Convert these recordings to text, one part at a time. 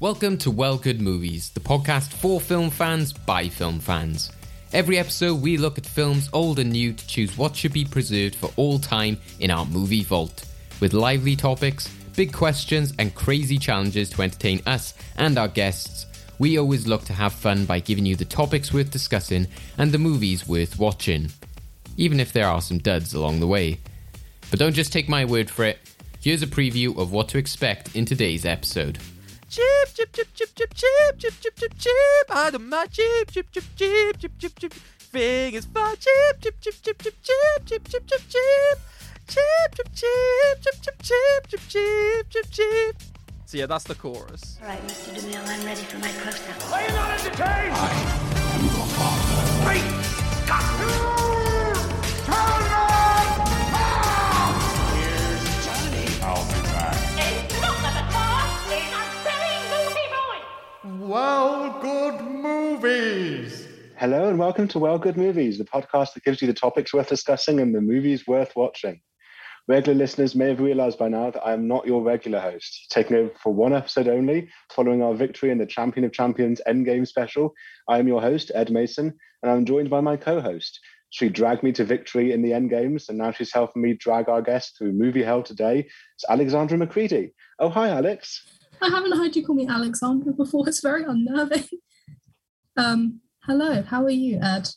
Welcome to Well Good Movies, the podcast for film fans by film fans. Every episode, we look at films old and new to choose what should be preserved for all time in our movie vault. With lively topics, big questions, and crazy challenges to entertain us and our guests, we always look to have fun by giving you the topics worth discussing and the movies worth watching, even if there are some duds along the way. But don't just take my word for it. Here's a preview of what to expect in today's episode. Chip, chip, chip, chip, chip, chip, chip, chip, chip, chip. I don't mind chip, chip, chip, chip, chip, chip, chip. Fingers fine. Chip, chip, chip, chip, chip, chip, chip, chip, chip, chip. Chip, chip, chip, chip, chip, chip, chip, chip, chip, chip. Chip so yeah, that's the chorus. All right, Mr. DeMille, I'm ready for my close-up. Are you not entertained? I am your father. Wait! Got Well, good movies. Hello and welcome to Well Good Movies, the podcast that gives you the topics worth discussing and the movies worth watching. Regular listeners may have realized by now that I am not your regular host, taking over for one episode only, following our victory in the Champion of Champions Endgame special. I am your host, Ed Mason, and I'm joined by my co host. She dragged me to victory in the Endgames, and now she's helping me drag our guest through movie hell today. It's Alexandra McCready. Oh, hi, Alex. I haven't heard you call me Alexandra before. It's very unnerving. Um, hello, how are you, Ed?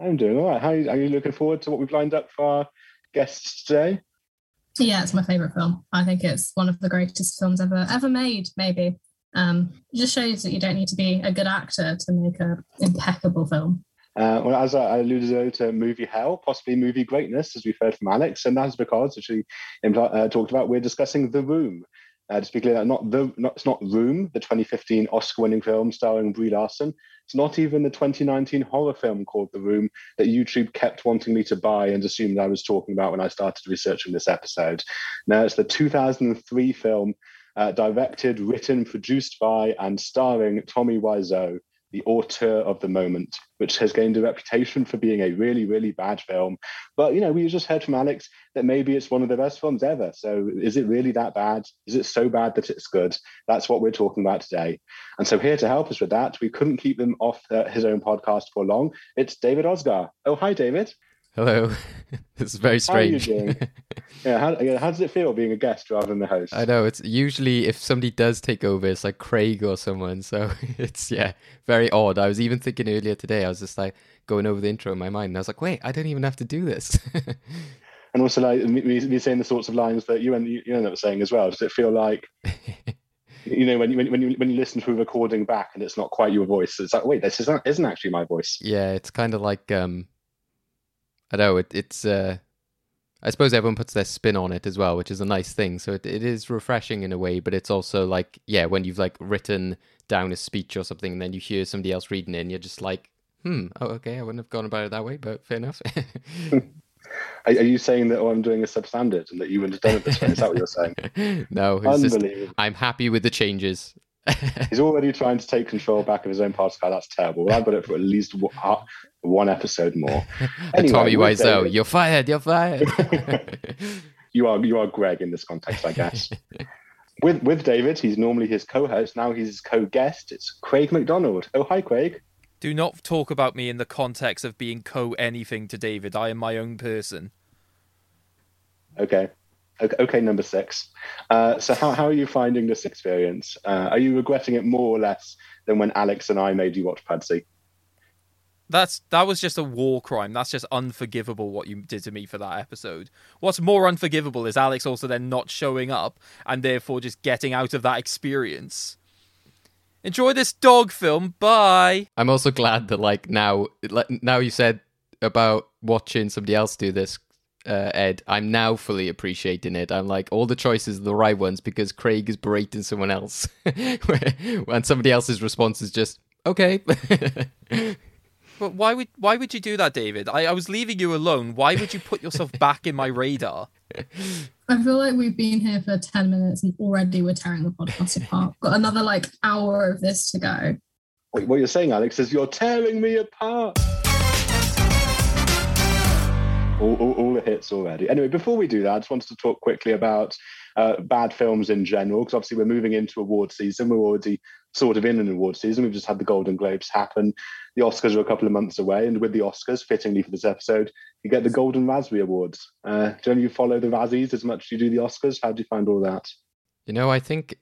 I'm doing all right. How are you, are you looking forward to what we've lined up for our guests today? Yeah, it's my favorite film. I think it's one of the greatest films ever ever made. Maybe um, it just shows that you don't need to be a good actor to make an impeccable film. Uh, well, as I alluded to, movie hell, possibly movie greatness, as we've heard from Alex, and that's because, as we uh, talked about, we're discussing The Room. Uh, to be clear, not the not, it's not Room, the 2015 Oscar-winning film starring Brie Larson. It's not even the 2019 horror film called The Room that YouTube kept wanting me to buy and assumed I was talking about when I started researching this episode. Now, it's the 2003 film uh, directed, written, produced by, and starring Tommy Wiseau, the auteur of the moment, which has gained a reputation for being a really, really bad film. But you know, we just heard from Alex that maybe it's one of the best films ever. So is it really that bad? Is it so bad that it's good? That's what we're talking about today. And so here to help us with that, we couldn't keep them off uh, his own podcast for long. It's David Osgar. Oh, hi, David. Hello. this is very strange. How are you doing? yeah, how, does it feel being a guest rather than the host? I know it's usually if somebody does take over, it's like Craig or someone. So it's yeah, very odd. I was even thinking earlier today. I was just like going over the intro in my mind, and I was like, wait, I don't even have to do this. and also, like me, me saying the sorts of lines that you end, you end up saying as well. Does it feel like? you know when you, when you when you listen to a recording back and it's not quite your voice it's like wait this isn't isn't actually my voice yeah it's kind of like um I know it, it's. Uh, I suppose everyone puts their spin on it as well, which is a nice thing. So it, it is refreshing in a way, but it's also like, yeah, when you've like written down a speech or something, and then you hear somebody else reading it, and you're just like, hmm, oh, okay, I wouldn't have gone about it that way, but fair enough. Are, you saying that oh, I'm doing a substandard and that you wouldn't have done it this way? Is that what you're saying? no, unbelievable. Just, I'm happy with the changes. He's already trying to take control back of his own podcast. That's terrible. Well, I've got it for at least one episode more. Anyway, Tommy Wiseau, you're fired. You're fired. you are you are Greg in this context, I guess. with with David, he's normally his co-host. Now he's his co-guest. It's Craig McDonald. Oh, hi, Craig. Do not talk about me in the context of being co anything to David. I am my own person. Okay. Okay, okay number six. Uh, so, how, how are you finding this experience? Uh, are you regretting it more or less than when Alex and I made you watch Pudsey? That's that was just a war crime. That's just unforgivable what you did to me for that episode. What's more unforgivable is Alex also then not showing up and therefore just getting out of that experience. Enjoy this dog film. Bye. I'm also glad that like now now you said about watching somebody else do this uh, Ed, I'm now fully appreciating it. I'm like, all the choices are the right ones because Craig is berating someone else. and somebody else's response is just, okay. but why would why would you do that, David? I, I was leaving you alone. Why would you put yourself back in my radar? I feel like we've been here for 10 minutes and already we're tearing the podcast apart. Got another like hour of this to go. Wait, what you're saying, Alex, is you're tearing me apart all, all, all, the hits already. Anyway, before we do that, I just wanted to talk quickly about uh, bad films in general, because obviously we're moving into award season. We're already sort of in an award season. We've just had the Golden Globes happen. The Oscars are a couple of months away, and with the Oscars, fittingly for this episode, you get the Golden Raspberry Awards. Uh, do any of you follow the Razzies as much as you do the Oscars? How do you find all that? You know, I think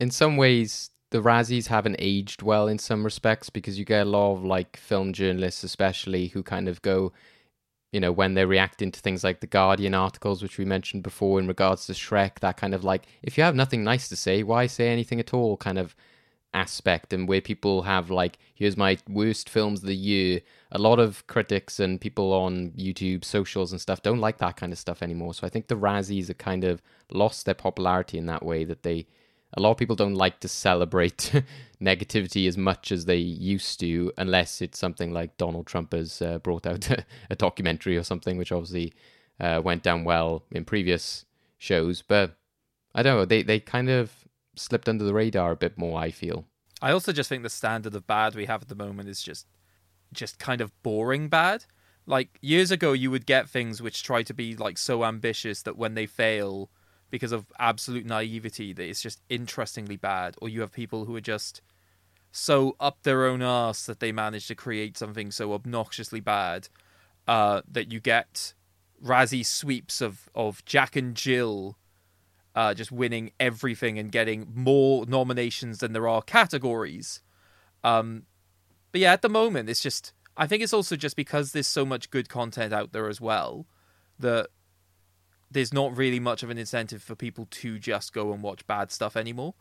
in some ways the Razzies haven't aged well in some respects because you get a lot of like film journalists, especially who kind of go, you know, when they're reacting to things like the Guardian articles, which we mentioned before in regards to Shrek, that kind of like, if you have nothing nice to say, why say anything at all? Kind of aspect and where people have like here's my worst films of the year a lot of critics and people on youtube socials and stuff don't like that kind of stuff anymore so i think the razzies have kind of lost their popularity in that way that they a lot of people don't like to celebrate negativity as much as they used to, unless it's something like Donald Trump has uh, brought out a, a, documentary or something, which obviously uh, went down well in previous shows. But I don't know, they, they kind of slipped under the radar a bit more, I feel. I also just think the standard of bad we have at the moment is just just kind of boring bad. Like years ago you would get things which try to be like so ambitious that when they fail because of absolute naivety that it's just interestingly bad, or you have people who are just so up their own ass that they manage to create something so obnoxiously bad uh, that you get Razzie sweeps of of Jack and Jill uh, just winning everything and getting more nominations than there are categories. Um, but yeah, at the moment, it's just I think it's also just because there's so much good content out there as well that there's not really much of an incentive for people to just go and watch bad stuff anymore.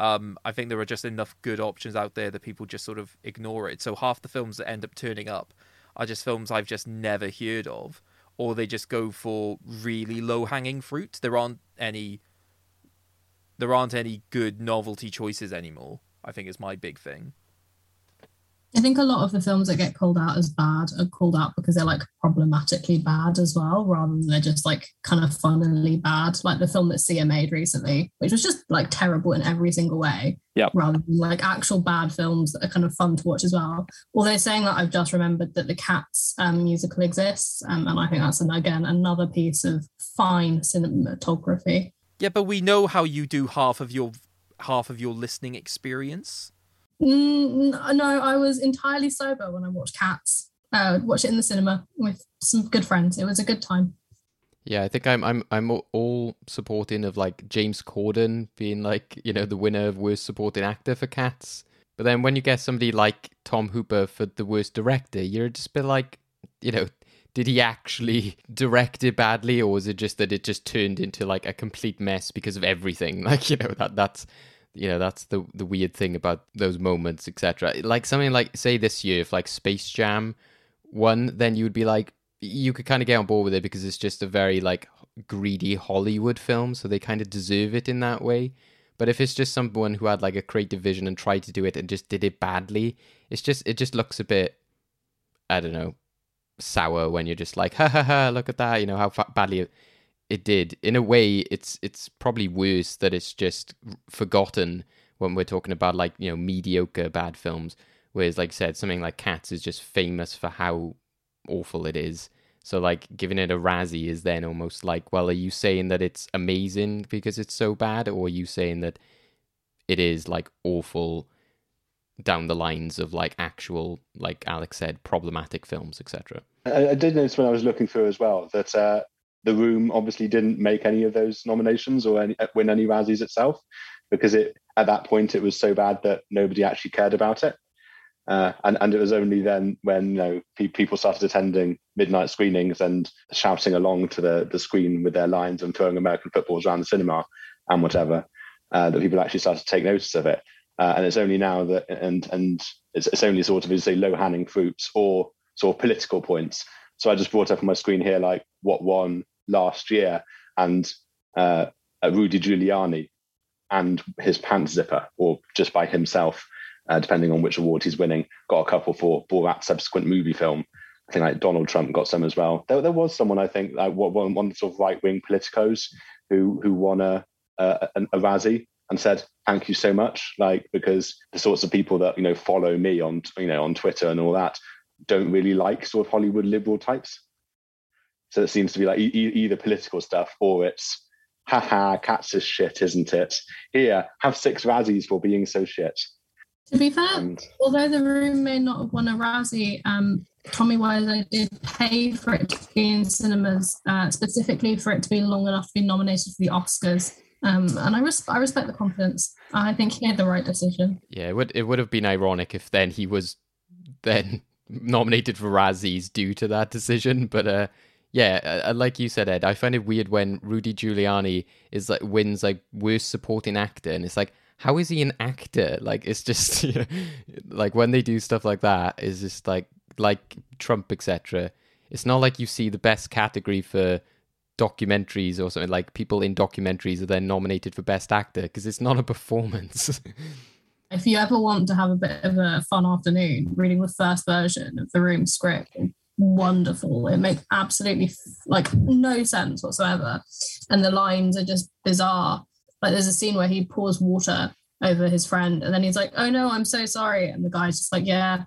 Um, I think there are just enough good options out there that people just sort of ignore it. So half the films that end up turning up are just films I've just never heard of, or they just go for really low hanging fruit. There aren't any there aren't any good novelty choices anymore. I think is my big thing. I think a lot of the films that get called out as bad are called out because they're like problematically bad as well, rather than they're just like kind of funnily bad. Like the film that Sia made recently, which was just like terrible in every single way. Yeah. Rather than like actual bad films that are kind of fun to watch as well. Although saying that, I've just remembered that the Cats um, musical exists, um, and I think that's an, again another piece of fine cinematography. Yeah, but we know how you do half of your half of your listening experience. Mm, no, I was entirely sober when I watched Cats. Uh, watched it in the cinema with some good friends. It was a good time. Yeah, I think I'm I'm I'm all supporting of like James Corden being like you know the winner of worst supporting actor for Cats. But then when you get somebody like Tom Hooper for the worst director, you're just a bit like, you know, did he actually direct it badly, or was it just that it just turned into like a complete mess because of everything? Like you know that that's you know that's the the weird thing about those moments etc like something like say this year if like space jam won then you would be like you could kind of get on board with it because it's just a very like greedy hollywood film so they kind of deserve it in that way but if it's just someone who had like a creative vision and tried to do it and just did it badly it's just it just looks a bit i don't know sour when you're just like ha ha ha look at that you know how badly it, it did. In a way, it's it's probably worse that it's just forgotten when we're talking about like you know mediocre bad films. Whereas, like I said, something like Cats is just famous for how awful it is. So, like giving it a Razzie is then almost like, well, are you saying that it's amazing because it's so bad, or are you saying that it is like awful down the lines of like actual, like Alex said, problematic films, etc. I, I, did notice when I was looking through as well that uh, the Room obviously didn't make any of those nominations or any, win any Razzies itself because it at that point it was so bad that nobody actually cared about it. Uh, and and it was only then when you know pe- people started attending midnight screenings and shouting along to the the screen with their lines and throwing American footballs around the cinema and whatever uh, that people actually started to take notice of it. Uh, and it's only now that and and it's, it's only sort of as say low hanging fruits or sort of political points. So I just brought up on my screen here like what won last year, and uh, Rudy Giuliani and his pants zipper, or just by himself, uh, depending on which award he's winning, got a couple for Borat subsequent movie film. I think like Donald Trump got some as well. There, there was someone I think like one, one sort of right wing politicos who who won a, a a Razzie and said thank you so much, like because the sorts of people that you know follow me on you know on Twitter and all that don't really like sort of Hollywood liberal types. So it seems to be like e- either political stuff or it's haha, cats is shit, isn't it? Here, have six Razzies for being so shit. To be fair, And although the room may not have won a Razzie, um, Tommy Wiseau did pay for it to be in cinemas, uh, specifically for it to be long enough to be nominated for the Oscars. Um, and I, res- I respect the confidence. I think he made the right decision. Yeah, it would it would have been ironic if then he was then nominated for Razzies due to that decision. But uh, yeah, uh, like you said, Ed, I find it weird when Rudy Giuliani is like wins like worst supporting actor, and it's like, how is he an actor? Like it's just like when they do stuff like that, is just like like Trump, etc. It's not like you see the best category for documentaries or something like people in documentaries are then nominated for best actor because it's not a performance. If you ever want to have a bit of a fun afternoon, reading the first version of the room script, wonderful. It makes absolutely like no sense whatsoever. And the lines are just bizarre. Like there's a scene where he pours water over his friend and then he's like, Oh no, I'm so sorry. And the guy's just like, Yeah,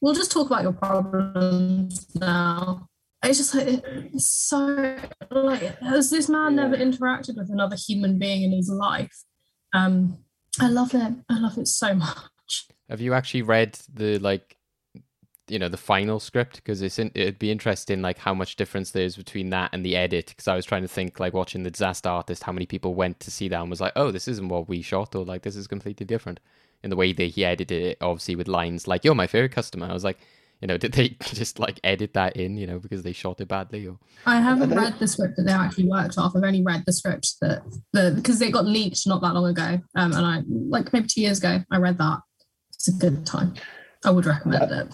we'll just talk about your problems now. It's just like it's so like has this man never interacted with another human being in his life? Um, I love it. I love it so much. Have you actually read the like, you know, the final script? Because it's in, it'd be interesting, like how much difference there is between that and the edit. Because I was trying to think, like watching the Disaster Artist, how many people went to see that and was like, "Oh, this isn't what we shot," or like, "This is completely different." In the way that he edited it, obviously with lines like "You're my favorite customer," I was like, you know, did they just like edit that in, you know, because they shot it badly? Or I haven't don't- read the script that they actually worked off. I've only read the script that the because it got leaked not that long ago. Um, and I like maybe two years ago, I read that. It's a good time. I would recommend it.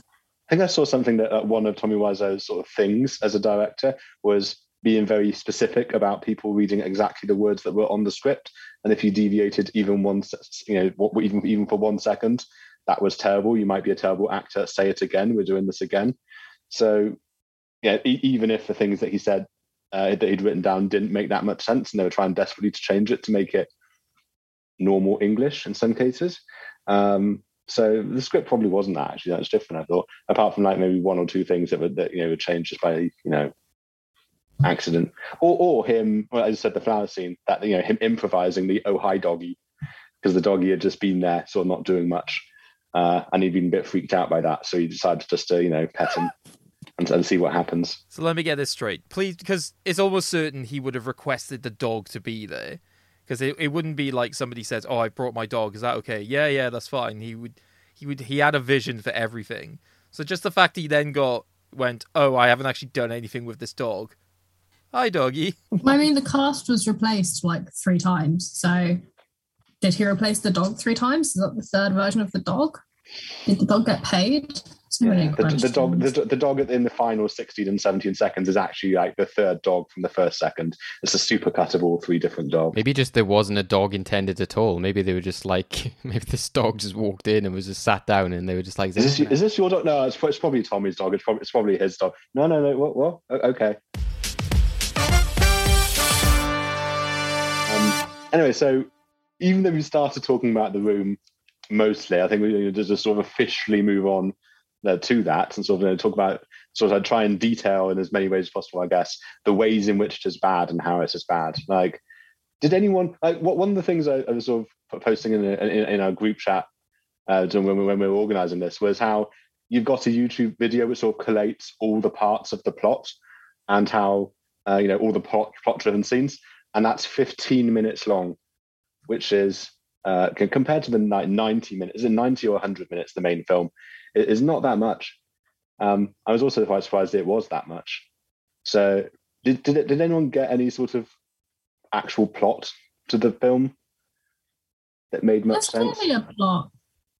I think I saw something that uh, one of Tommy Wiseau's sort of things as a director was being very specific about people reading exactly the words that were on the script, and if you deviated even one, you know, even even for one second, that was terrible. You might be a terrible actor. Say it again. We're doing this again. So, yeah, e- even if the things that he said uh, that he'd written down didn't make that much sense, and they were trying desperately to change it to make it normal English in some cases. Um, so the script probably wasn't that actually. That's different. I thought, apart from like maybe one or two things that would that you know would change just by you know accident, or or him. Well, as I said, the flower scene that you know him improvising the oh hi doggy because the doggy had just been there, sort of not doing much, uh, and he'd been a bit freaked out by that, so he decided just to you know pet him and, and see what happens. So let me get this straight, please, because it's almost certain he would have requested the dog to be there. Because it, it wouldn't be like somebody says, "Oh, I brought my dog. Is that okay?" Yeah, yeah, that's fine. He would, he would, he had a vision for everything. So just the fact he then got went, "Oh, I haven't actually done anything with this dog." Hi, doggy. I mean, the cast was replaced like three times. So, did he replace the dog three times? Is that the third version of the dog? Did the dog get paid? So many The, the dog, the, the dog in the final 16 and 17 seconds is actually like the third dog from the first second. It's a supercut of all three different dogs. maybe just there wasn't a dog intended at all. Maybe they were just like, maybe this dog just walked in and was just sat down, and they were just like, Is this, is this your dog? No, it's, it's probably Tommy's dog. It's probably, it's probably his dog. No, no, no. What? What? Okay. Um, anyway, so even though we started talking about the room mostly, I think we need to just sort of officially move on uh, to that and sort of you know, talk about sort of try and detail in as many ways as possible, I guess, the ways in which it is bad and how it is as bad. Like, did anyone like what one of the things I, I was sort of posting in, in in our group chat uh, when, we, when we were organizing this was how you've got a YouTube video which sort of collates all the parts of the plot and how uh, you know all the plot plot driven scenes, and that's 15 minutes long, which is uh, compared to the ni- 90 minutes, is it 90 or 100 minutes? The main film it is not that much. Um, I was also quite surprised it was that much. So, did did, it, did anyone get any sort of actual plot to the film that made much That's sense? a plot.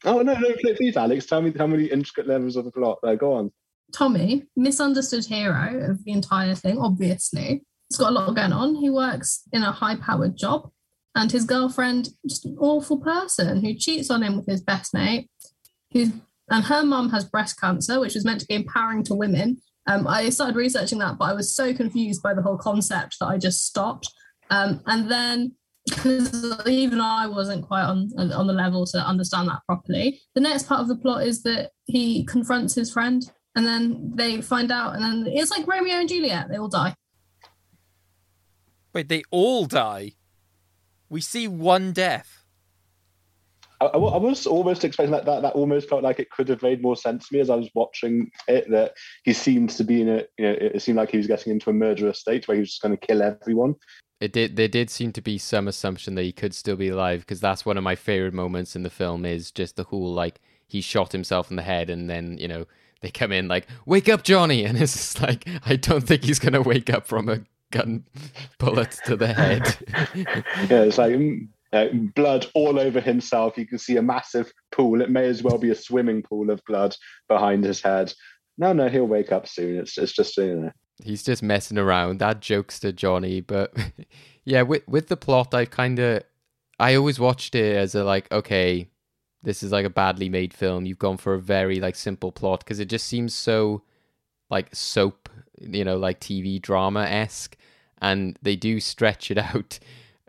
Oh no, no, please, Alex, tell me how many intricate levels of the plot. Uh, go on. Tommy, misunderstood hero of the entire thing, obviously. He's got a lot going on. He works in a high powered job, and his girlfriend, just an awful person who cheats on him with his best mate. Who's, and her mum has breast cancer, which was meant to be empowering to women. Um, I started researching that, but I was so confused by the whole concept that I just stopped. Um, and then because even I wasn't quite on on the level to understand that properly. The next part of the plot is that he confronts his friend, and then they find out, and then it's like Romeo and Juliet. They all die. Wait, they all die. We see one death. I, I I was almost expecting that, that. That almost felt like it could have made more sense to me as I was watching it. That he seemed to be in a, you know, it seemed like he was getting into a murderous state where he was just going to kill everyone. It did. There did seem to be some assumption that he could still be alive because that's one of my favorite moments in the film. Is just the whole like he shot himself in the head and then you know they come in like wake up Johnny and it's just like I don't think he's gonna wake up from a gun bullet to the head. Yeah, it's like uh, blood all over himself. You can see a massive pool. It may as well be a swimming pool of blood behind his head. No, no, he'll wake up soon. It's it's just you know. he's just messing around. That jokester Johnny, but yeah, with with the plot, I kind of I always watched it as a like, okay, this is like a badly made film. You've gone for a very like simple plot because it just seems so like soap, you know, like TV drama esque, and they do stretch it out.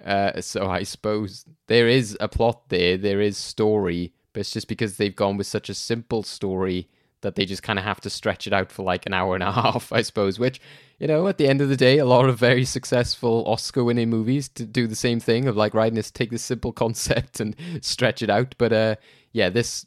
Uh, so I suppose there is a plot there, there is story, but it's just because they've gone with such a simple story that they just kind of have to stretch it out for like an hour and a half, I suppose. Which, you know, at the end of the day, a lot of very successful Oscar-winning movies do the same thing of like, right, let's take this simple concept and stretch it out. But uh, yeah, this.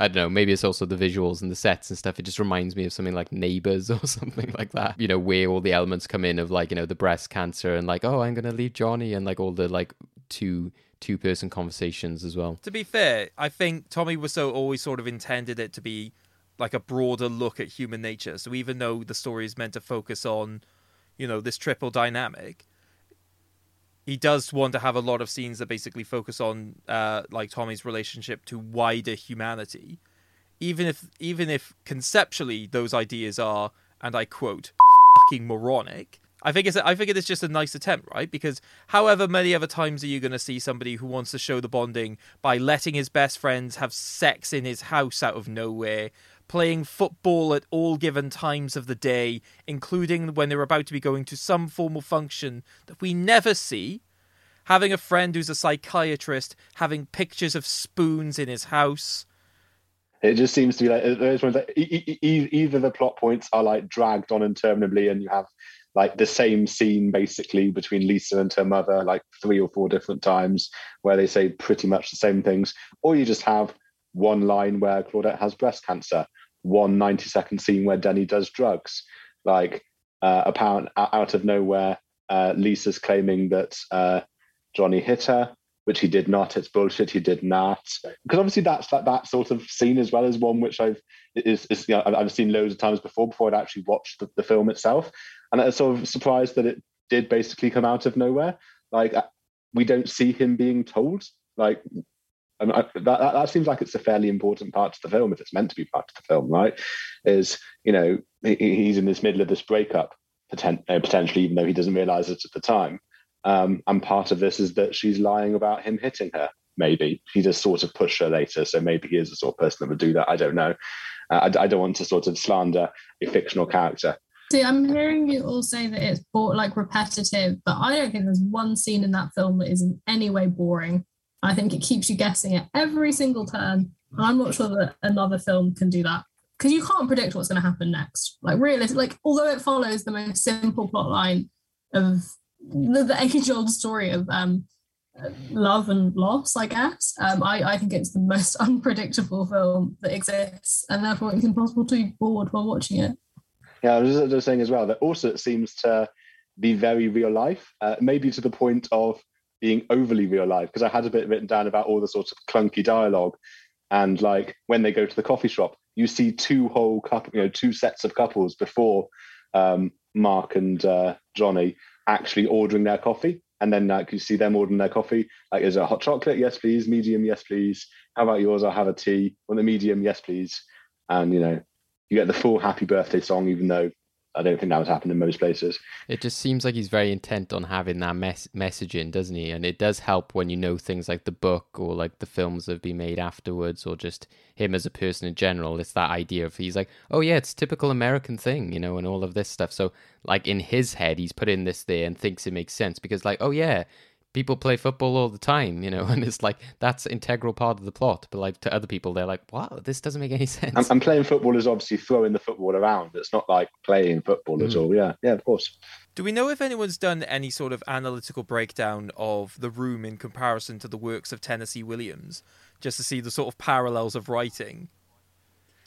I don't know, maybe it's also the visuals and the sets and stuff. It just reminds me of something like Neighbors or something like that. You know, where all the elements come in of like, you know, the breast cancer and like, oh, I'm going to leave Johnny and like all the like two two person conversations as well. To be fair, I think Tommy Wiseau always sort of intended it to be like a broader look at human nature. So even though the story is meant to focus on, you know, this triple dynamic, he does want to have a lot of scenes that basically focus on uh, like Tommy's relationship to wider humanity. Even if even if conceptually those ideas are, and I quote, fucking moronic. I think it's I think it is just a nice attempt, right? Because however many other times are you going to see somebody who wants to show the bonding by letting his best friends have sex in his house out of nowhere, playing football at all given times of the day, including when they're about to be going to some formal function that we never see, having a friend who's a psychiatrist, having pictures of spoons in his house. It just seems to be like uh, e- either the plot points are like dragged on interminably, and you have like the same scene basically between Lisa and her mother, like three or four different times, where they say pretty much the same things, or you just have one line where Claudette has breast cancer, one 90 second scene where Denny does drugs, like uh, apparent out of nowhere, uh, Lisa's claiming that uh, Johnny hit her, which he did not. It's bullshit. He did not. Because obviously that's that that sort of scene as well as one which I've is, is you know, I've seen loads of times before before I'd actually watched the, the film itself, and I was sort of surprised that it did basically come out of nowhere. Like uh, we don't see him being told. Like Mean, I, that, that that seems like it's a fairly important part of the film if it's meant to be part of the film, right? Is you know he, he's in this middle of this breakup poten- uh, potentially, even though he doesn't realize it at the time. Um, and part of this is that she's lying about him hitting her. Maybe he just sort of pushed her later, so maybe he is the sort of person that would do that. I don't know. Uh, I, I don't want to sort of slander a fictional character. See, I'm hearing you all say that it's like repetitive, but I don't think there's one scene in that film that is in any way boring. I think it keeps you guessing at every single turn. And I'm not sure that another film can do that because you can't predict what's going to happen next. Like realistic, like although it follows the most simple plot line of the, the age-old story of um, love and loss, I guess. Um, I, I think it's the most unpredictable film that exists, and therefore it's impossible to be bored while watching it. Yeah, I was just, just saying as well that also it seems to be very real life, uh, maybe to the point of being overly real life. Because I had a bit written down about all the sorts of clunky dialogue, and like when they go to the coffee shop, you see two whole couple, you know, two sets of couples before um, Mark and uh, Johnny actually ordering their coffee. And then like you see them ordering their coffee. Like, is it a hot chocolate? Yes, please. Medium? Yes, please. How about yours? I'll have a tea. Want a medium? Yes, please. And you know, you get the full happy birthday song, even though I don't think that was happen in most places. It just seems like he's very intent on having that mes- messaging, doesn't he? And it does help when you know things like the book or like the films that have been made afterwards or just him as a person in general. It's that idea of he's like, oh yeah, it's typical American thing, you know, and all of this stuff. So like in his head, he's put in this there and thinks it makes sense because like, oh yeah, people play football all the time, you know, and it's like that's integral part of the plot. But like to other people, they're like, "Wow, this doesn't make any sense." And, and playing football is obviously throwing the football around. It's not like playing football at Mm. all. Yeah, yeah, of course. Do we know if anyone's done any sort of analytical breakdown of The Room in comparison to the works of Tennessee Williams, just to see the sort of parallels of writing?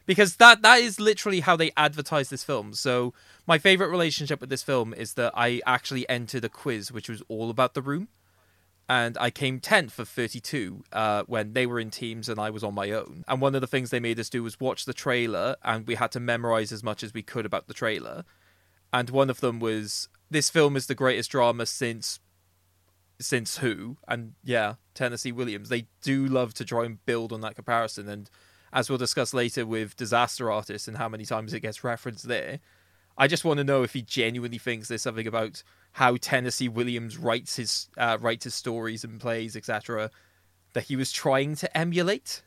Because that that is literally how they advertise this film. So my favorite relationship with this film is that I actually entered a quiz which was all about The Room, and I came tenth of thirty-two uh, when they were in teams and I was on my own. And one of the things they made us do was watch the trailer, and we had to memorize as much as we could about the trailer. And one of them was this film is the greatest drama since since who. And yeah tennessee williams. They do love to try and build on that comparison. And as we'll discuss later with disaster artist and how many times it gets referenced there i just want to know if he genuinely thinks there's something about how tennessee williams writes his uh, writes his stories and plays etc that he was trying to emulate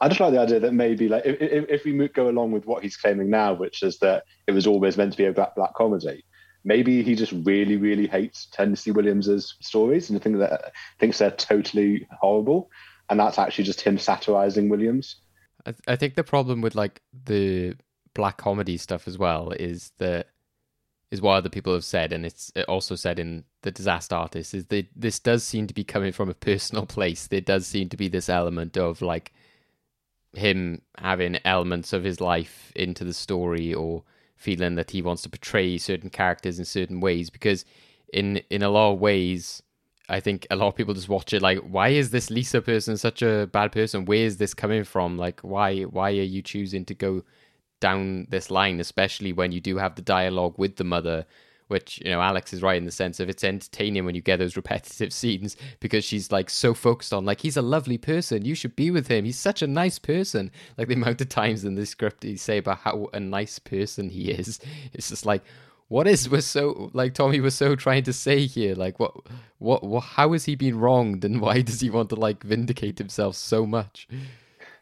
I just like the idea that maybe, like, if, if, if we go along with what he's claiming now, which is that it was always meant to be a black, black comedy, maybe he just really, really hates Tennessee Williams's stories and think that thinks they're totally horrible, and that's actually just him satirizing Williams. I, th- I think the problem with like the black comedy stuff as well is that is what other people have said, and it's uh, also said in the disaster artist is that this does seem to be coming from a personal place. There does seem to be this element of like him having elements of his life into the story or feeling that he wants to portray certain characters in certain ways because in in a lot of ways I think a lot of people just watch it like, why is this Lisa person such a bad person? Where is this coming from? Like, why why are you choosing to go down this line, especially when you do have the dialogue with the mother, which you know Alex is right in the sense of it's entertaining when you get those repetitive scenes because she's like so focused on like he's a lovely person, you should be with him. He's such a nice person. Like the amount of times in the script he say about how a nice person he is, it's just like what is was so like Tommy was so trying to say here? Like what, what, what how has he been wronged, and why does he want to like vindicate himself so much?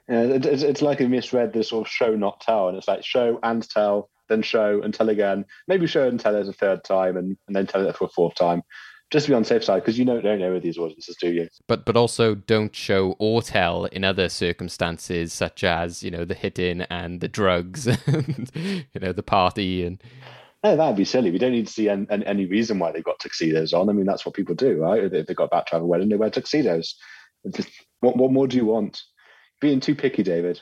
Yeah, it, it's, it's like he misread the sort of show not tell, and it's like show and tell, then show and tell again, maybe show and tell it a third time, and, and then tell it for a fourth time, just to be on the safe side, because you don't, don't know with these audiences, do you? But but also don't show or tell in other circumstances, such as you know the hitting and the drugs, and you know the party and No, that'd be silly. We don't need to see any, any reason why they've got tuxedos on. I mean, that's what people do, right? If they've got about to have a wedding, they wear tuxedos. What, what more do you want? Being too picky, David.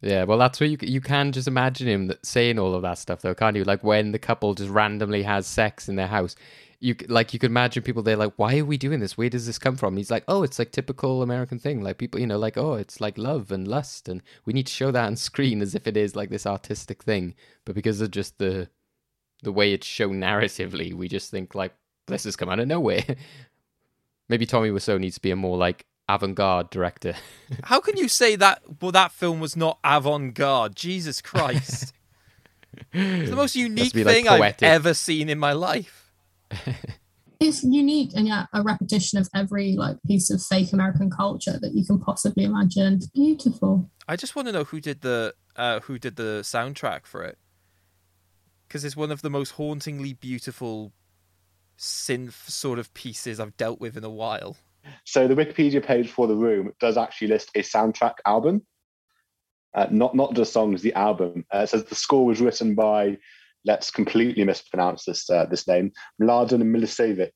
Yeah, well, that's where you you can just imagine him that- saying all of that stuff, though, can't you? Like when the couple just randomly has sex in their house, you like you could imagine people they're like, "Why are we doing this? Where does this come from?" He's like, "Oh, it's like typical American thing. Like people, you know, like oh, it's like love and lust, and we need to show that on screen as if it is like this artistic thing." But because of just the the way it's shown narratively, we just think like this has come out of nowhere. Maybe Tommy Wiseau needs to be a more like avant-garde director. How can you say that? Well, that film was not avant-garde. Jesus Christ! it's the most unique be, like, thing I've ever seen in my life. It's unique and yet a repetition of every like piece of fake American culture that you can possibly imagine. Beautiful. I just want to know who did the uh, who did the soundtrack for it, because it's one of the most hauntingly beautiful synth sort of pieces I've dealt with in a while. So the Wikipedia page for the room does actually list a soundtrack album, uh, not not just songs, the album. Uh, it says the score was written by, let's completely mispronounce this uh, this name, Mladen Milicevic.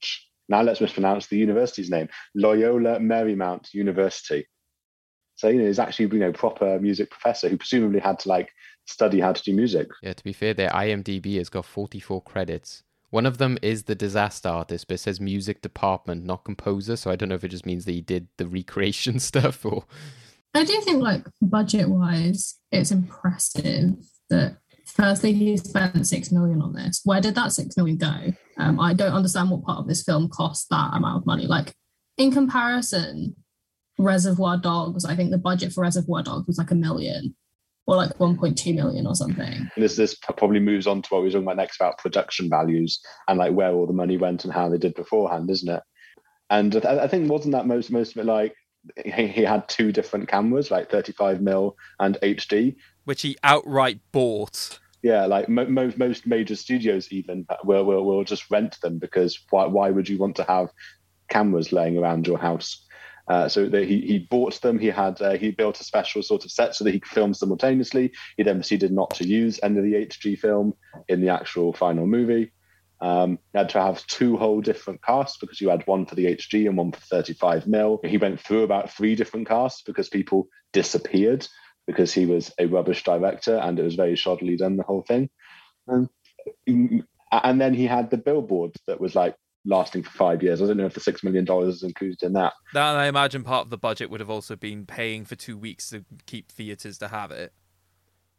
Now let's mispronounce the university's name, Loyola Marymount University. So you know, he's actually you know proper music professor who presumably had to like study how to do music. Yeah, to be fair, their IMDb has got 44 credits. One of them is the disaster artist, but it says music department, not composer. So I don't know if it just means that he did the recreation stuff or. I do think like budget wise, it's impressive that firstly he spent six million on this. Where did that six million go? Um, I don't understand what part of this film cost that amount of money. Like in comparison, Reservoir Dogs, I think the budget for Reservoir Dogs was like a million or like 1.2 million or something. This this probably moves on to what we were talking about next about production values and like where all the money went and how they did beforehand, isn't it? And I, I think wasn't that most most of it like he, he had two different cameras, like 35 mil and HD. which he outright bought. Yeah, like mo- most most major studios even will will will just rent them because why why would you want to have cameras laying around your house. Uh, so that he, he bought them. He had uh, he built a special sort of set so that he could film simultaneously. He then proceeded not to use any of the HD film in the actual final movie. Um, he had to have two whole different casts because you had one for the HD and one for 35 mil. He went through about three different casts because people disappeared because he was a rubbish director and it was very shoddily done the whole thing. Um, and then he had the billboard that was like lasting for five years. I don't know if the six million dollars is included in that. That I imagine part of the budget would have also been paying for two weeks to keep theaters to have it.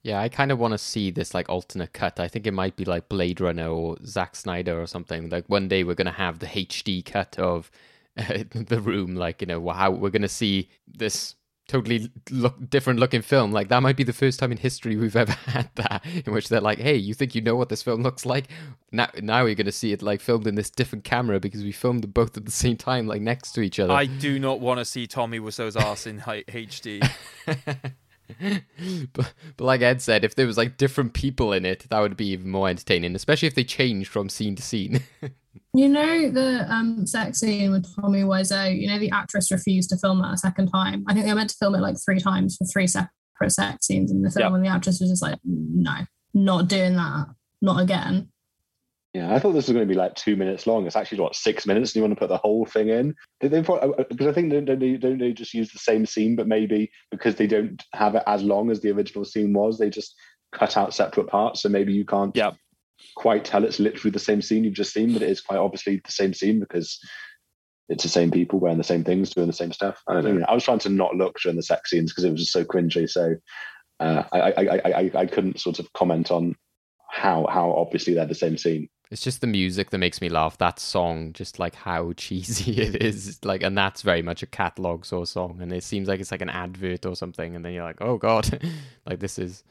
Yeah, I kind of want to see this like alternate cut. I think it might be like Blade Runner or Zack Snyder or something. Like one day we're gonna have the HD cut of uh, the room. Like you know how we're gonna see this totally look different looking film. Like that might be the first time in history we've ever had that, in which they're like, "Hey, you think you know what this film looks like? Now, now you're going to see it like filmed in this different camera because we filmed them both at the same time, like next to each other." I do not want to see Tommy Wiseau's ass in HD. but, but like Ed said, if there was like different people in it, that would be even more entertaining, especially if they changed from scene to scene. You know the um, sex scene with Tommy Wiseau. You know the actress refused to film that a second time. I think they were meant to film it like three times for three separate sex scenes in the film, Yep. and the actress was just like, "No, not doing that, not again." Yeah, I thought this was going to be like two minutes long. It's actually what six minutes, and you want to put the whole thing in? Did they? Because I think don't don't they, don't they just use the same scene, but maybe because they don't have it as long as the original scene was, they just cut out separate parts. So maybe you can't Yeah. Quite tell it's literally the same scene you've just seen, but it is quite obviously the same scene because it's the same people wearing the same things, doing the same stuff. I don't know. I was trying to not look during the sex scenes because it was just so cringy. So uh, I, I, I, I, I couldn't sort of comment on how how obviously they're the same scene. It's just the music that makes me laugh. That song, just like how cheesy it is, like, and that's very much a catalog sort of song. And it seems like it's like an advert or something. And then you're like, oh god, like this is,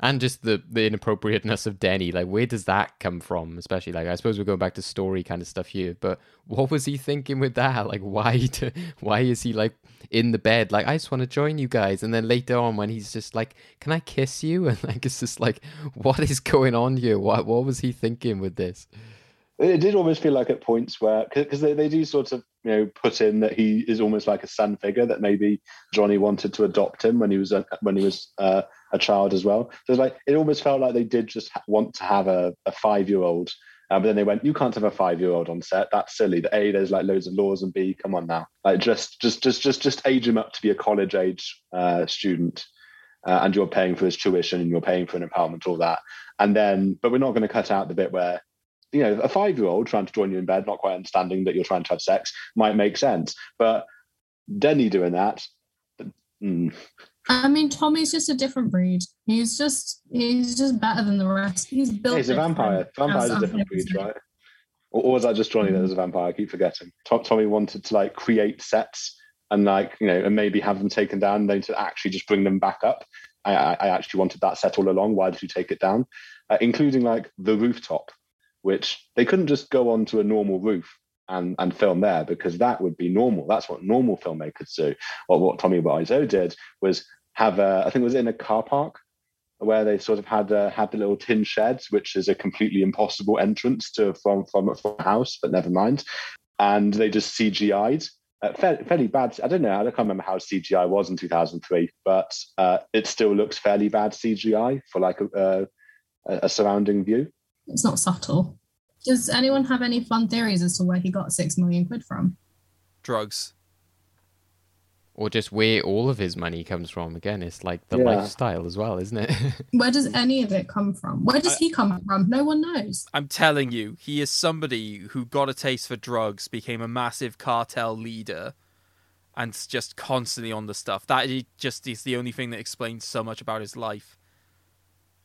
and just the the inappropriateness of Denny. Like, where does that come from? Especially like, I suppose we're going back to story kind of stuff here. But what was he thinking with that? Like, why to, why is he like in the bed? Like, I just want to join you guys. And then later on, when he's just like, can I kiss you? And like, it's just like, what is going on here? What what was he thinking with this? It did almost feel like at points where, because they, they do sort of, you know, put in that he is almost like a son figure that maybe Johnny wanted to adopt him when he was when he was uh, a child as well. So it's like it almost felt like they did just want to have a, a five year old, uh, but then they went, you can't have a five year old on set. That's silly. The A, there's like loads of laws, and B, come on now, like just just just just just age him up to be a college age uh, student. Uh, and you're paying for his tuition and you're paying for an empowerment, all that. And then, but we're not going to cut out the bit where you know, a five year old trying to join you in bed, not quite understanding that you're trying to have sex, might make sense. But Denny doing that, mm, I mean, Tommy's just a different breed. He's just he's just better than the rest. He's built. he's a vampire. Vampire's a different breed, right? Or, or was that just Johnny that was a vampire? I keep forgetting. Tom, Tommy wanted to like create sets and like, you know, and maybe have them taken down then to actually just bring them back up. I, I, I actually wanted that set all along. Why did you take it down? Uh, including like the rooftop, which they couldn't just go onto a normal roof and, and film there because that would be normal. That's what normal filmmakers do. Or what Tommy Wiseau did was have a, I think it was in a car park where they sort of had uh, had the little tin sheds, which is a completely impossible entrance to from from, from a house, but never mind. And they just CGI'd. Uh, fairly, fairly bad. I don't know. I can't remember how CGI was in 2003, but uh, it still looks fairly bad CGI for like a, a, a surrounding view. It's not subtle. Does anyone have any fun theories as to where he got six million quid from? Drugs. or just where all of his money comes from. Again, it's like the Yeah. lifestyle as well, isn't it? Where does any of it come from? Where does he come from? No one knows. I'm telling you, he is somebody who got a taste for drugs, became a massive cartel leader, and just constantly on the stuff. That he just is the only thing that explains so much about his life.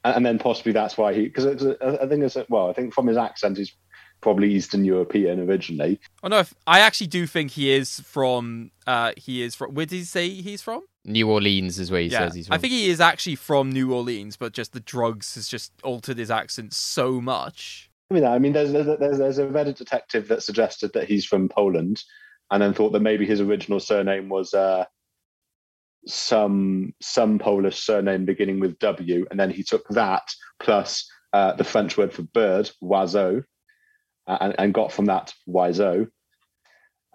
And, and then possibly that's why he because I think it's well I think from his accent he's probably Eastern European originally. Oh no, if, I actually do think he is from. Uh, he is from. Where did he say he's from? New Orleans is where he yeah, says he's from. I think he is actually from New Orleans, but just the drugs has just altered his accent so much. I mean, I mean, there's there's there's, there's a Reddit detective that suggested that he's from Poland, and then thought that maybe his original surname was uh, some some Polish surname beginning with W, and then he took that plus uh, the French word for bird, oiseau, uh, and, and got from that Wiseau.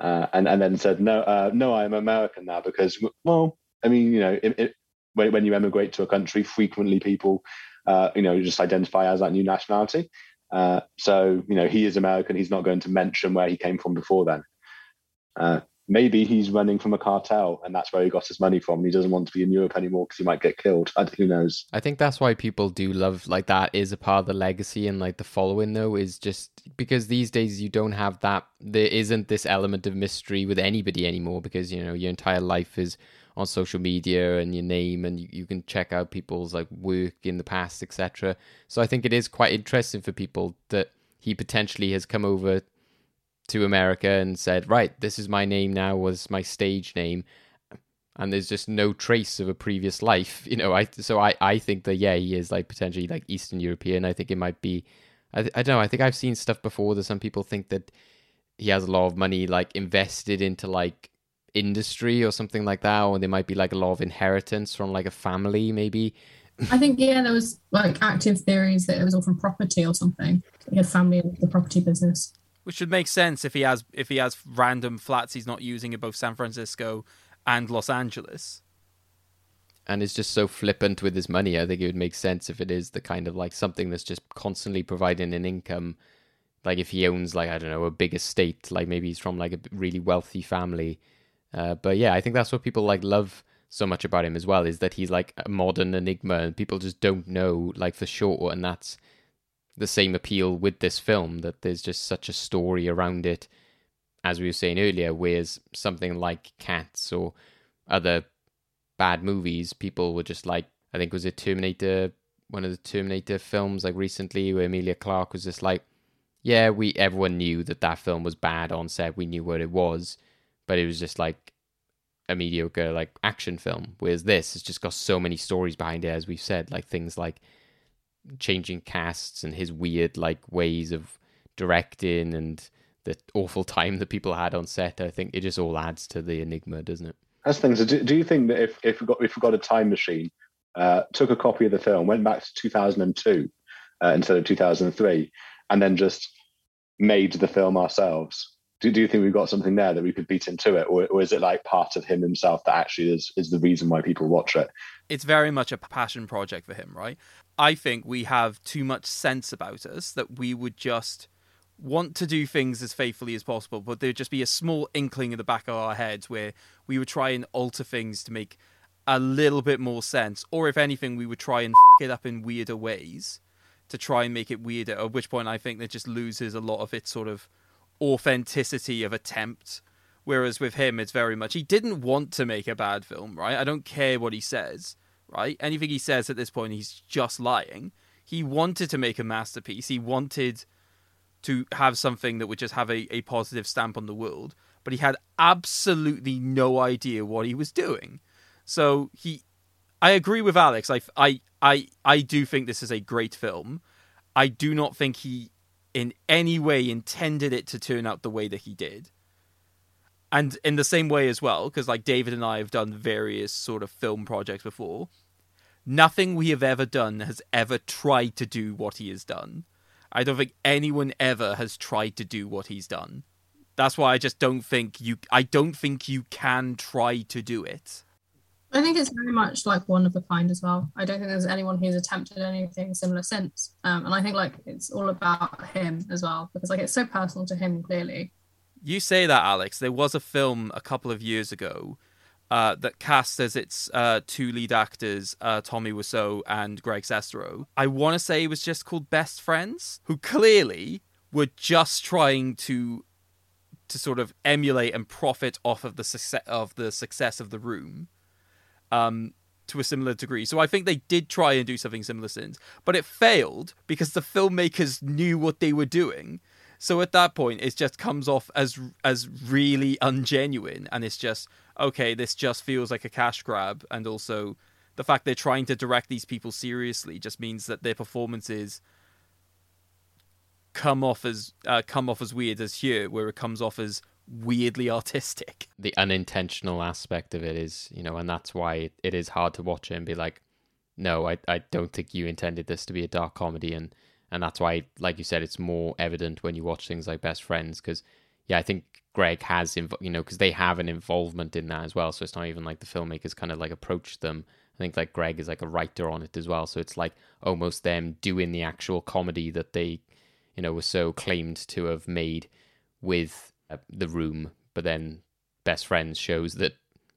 uh, and and then said no, uh, no, I'm American now because well, I mean, you know, it, it, when when you emigrate to a country, frequently people, uh, you know, just identify as that new nationality. Uh, so you know, he is American. He's not going to mention where he came from before then. Maybe he's running from a cartel and that's where he got his money from. He doesn't want to be in Europe anymore because he might get killed. I, who knows? I think that's why people do love like that is a part of the legacy and like the following though is just because these days you don't have that there isn't this element of mystery with anybody anymore because you know your entire life is on social media and your name and you, you can check out people's like work in the past etc so i think it is quite interesting for people that he potentially has come over to America and said, right, this is my name now, was my stage name. And there's just no trace of a previous life, you know. I so I, I think that yeah, he is like potentially like Eastern European. I think it might be, I, I don't know. I think I've seen stuff before that some people think that he has a lot of money like invested into like industry or something like that, or there might be like a lot of inheritance from like a family maybe. I think yeah, there was like active theories that it was all from property or something. He had family in the property business which should make sense if he has if he has random flats he's not using in both San Francisco and Los Angeles. And is just so flippant with his money. I think it would make sense if it is the kind of like something that's just constantly providing an income. Like if he owns like I don't know a big estate, like maybe he's from like a really wealthy family. Uh, but yeah, I think that's what people like love so much about him as well is that he's like a modern enigma and people just don't know like for sure and that's the same appeal with this film that there's just such a story around it as we were saying earlier whereas something like cats or other bad movies people were just like i think was it terminator one of the terminator films like recently where emilia clarke was just like yeah we everyone knew that that film was bad on set. We knew what it was but it was just like a mediocre like action film. Whereas this has just got so many stories behind it as we've said like things like changing casts and his weird like ways of directing and the awful time that people had on set. I think it just all adds to the enigma, doesn't it? That's things. Do, do you think that if if we got if we got a time machine, uh, took a copy of the film, went back to 2002 uh, instead of 2003, and then just made the film ourselves? Do, do you think we've got something there that we could beat into it, or, or is it like part of him himself that actually is is the reason why people watch it? It's very much a passion project for him, right? I think we have too much sense about us that we would just want to do things as faithfully as possible, but there'd just be a small inkling in the back of our heads where we would try and alter things to make a little bit more sense, or if anything, we would try and f- it up in weirder ways to try and make it weirder. At which point, I think that just loses a lot of its sort of authenticity of attempt. Whereas with him, it's very much he didn't want to make a bad film, right? I don't care what he says right? Anything he says at this point, he's just lying. He wanted to make a masterpiece. He wanted to have something that would just have a, a positive stamp on the world, but he had absolutely no idea what he was doing. So he, I agree with Alex. I, I, I, I do think this is a great film. I do not think he in any way intended it to turn out the way that he did and in the same way as well, because like David and I have done various sort of film projects before, nothing we have ever done has ever tried to do what he has done. I don't think anyone ever has tried to do what he's done. That's why I just don't think you. I don't think you can try to do it. I think it's very much like one of a kind as well. I don't think there's anyone who's attempted anything similar since. Um, and I think like it's all about him as well because like it's so personal to him clearly. You say that, Alex. There was a film a couple of years ago uh, that cast as its uh, two lead actors, uh, Tommy Wiseau and Greg Sestero. I want to say it was just called Best Friends, who clearly were just trying to to sort of emulate and profit off of the success of the success of the room. Um, to a similar degree. So I think they did try and do something similar since, but it failed because the filmmakers knew what they were doing so at that point, it just comes off as as really ungenuine, and it's just okay. This just feels like a cash grab, and also the fact they're trying to direct these people seriously just means that their performances come off as uh, come off as weird as here, where it comes off as weirdly artistic. The unintentional aspect of it is, you know, and that's why it is hard to watch it and be like, no, I, I don't think you intended this to be a dark comedy, and and that's why, like you said, it's more evident when you watch things like Best Friends because yeah, I think Greg has, inv- you know, because they have an involvement in that as well. So it's not even like the filmmakers kind of like approach them. I think like Greg is like a writer on it as well. So it's like almost them doing the actual comedy that they, you know, were so claimed to have made with uh, The Room. But then Best Friends shows that,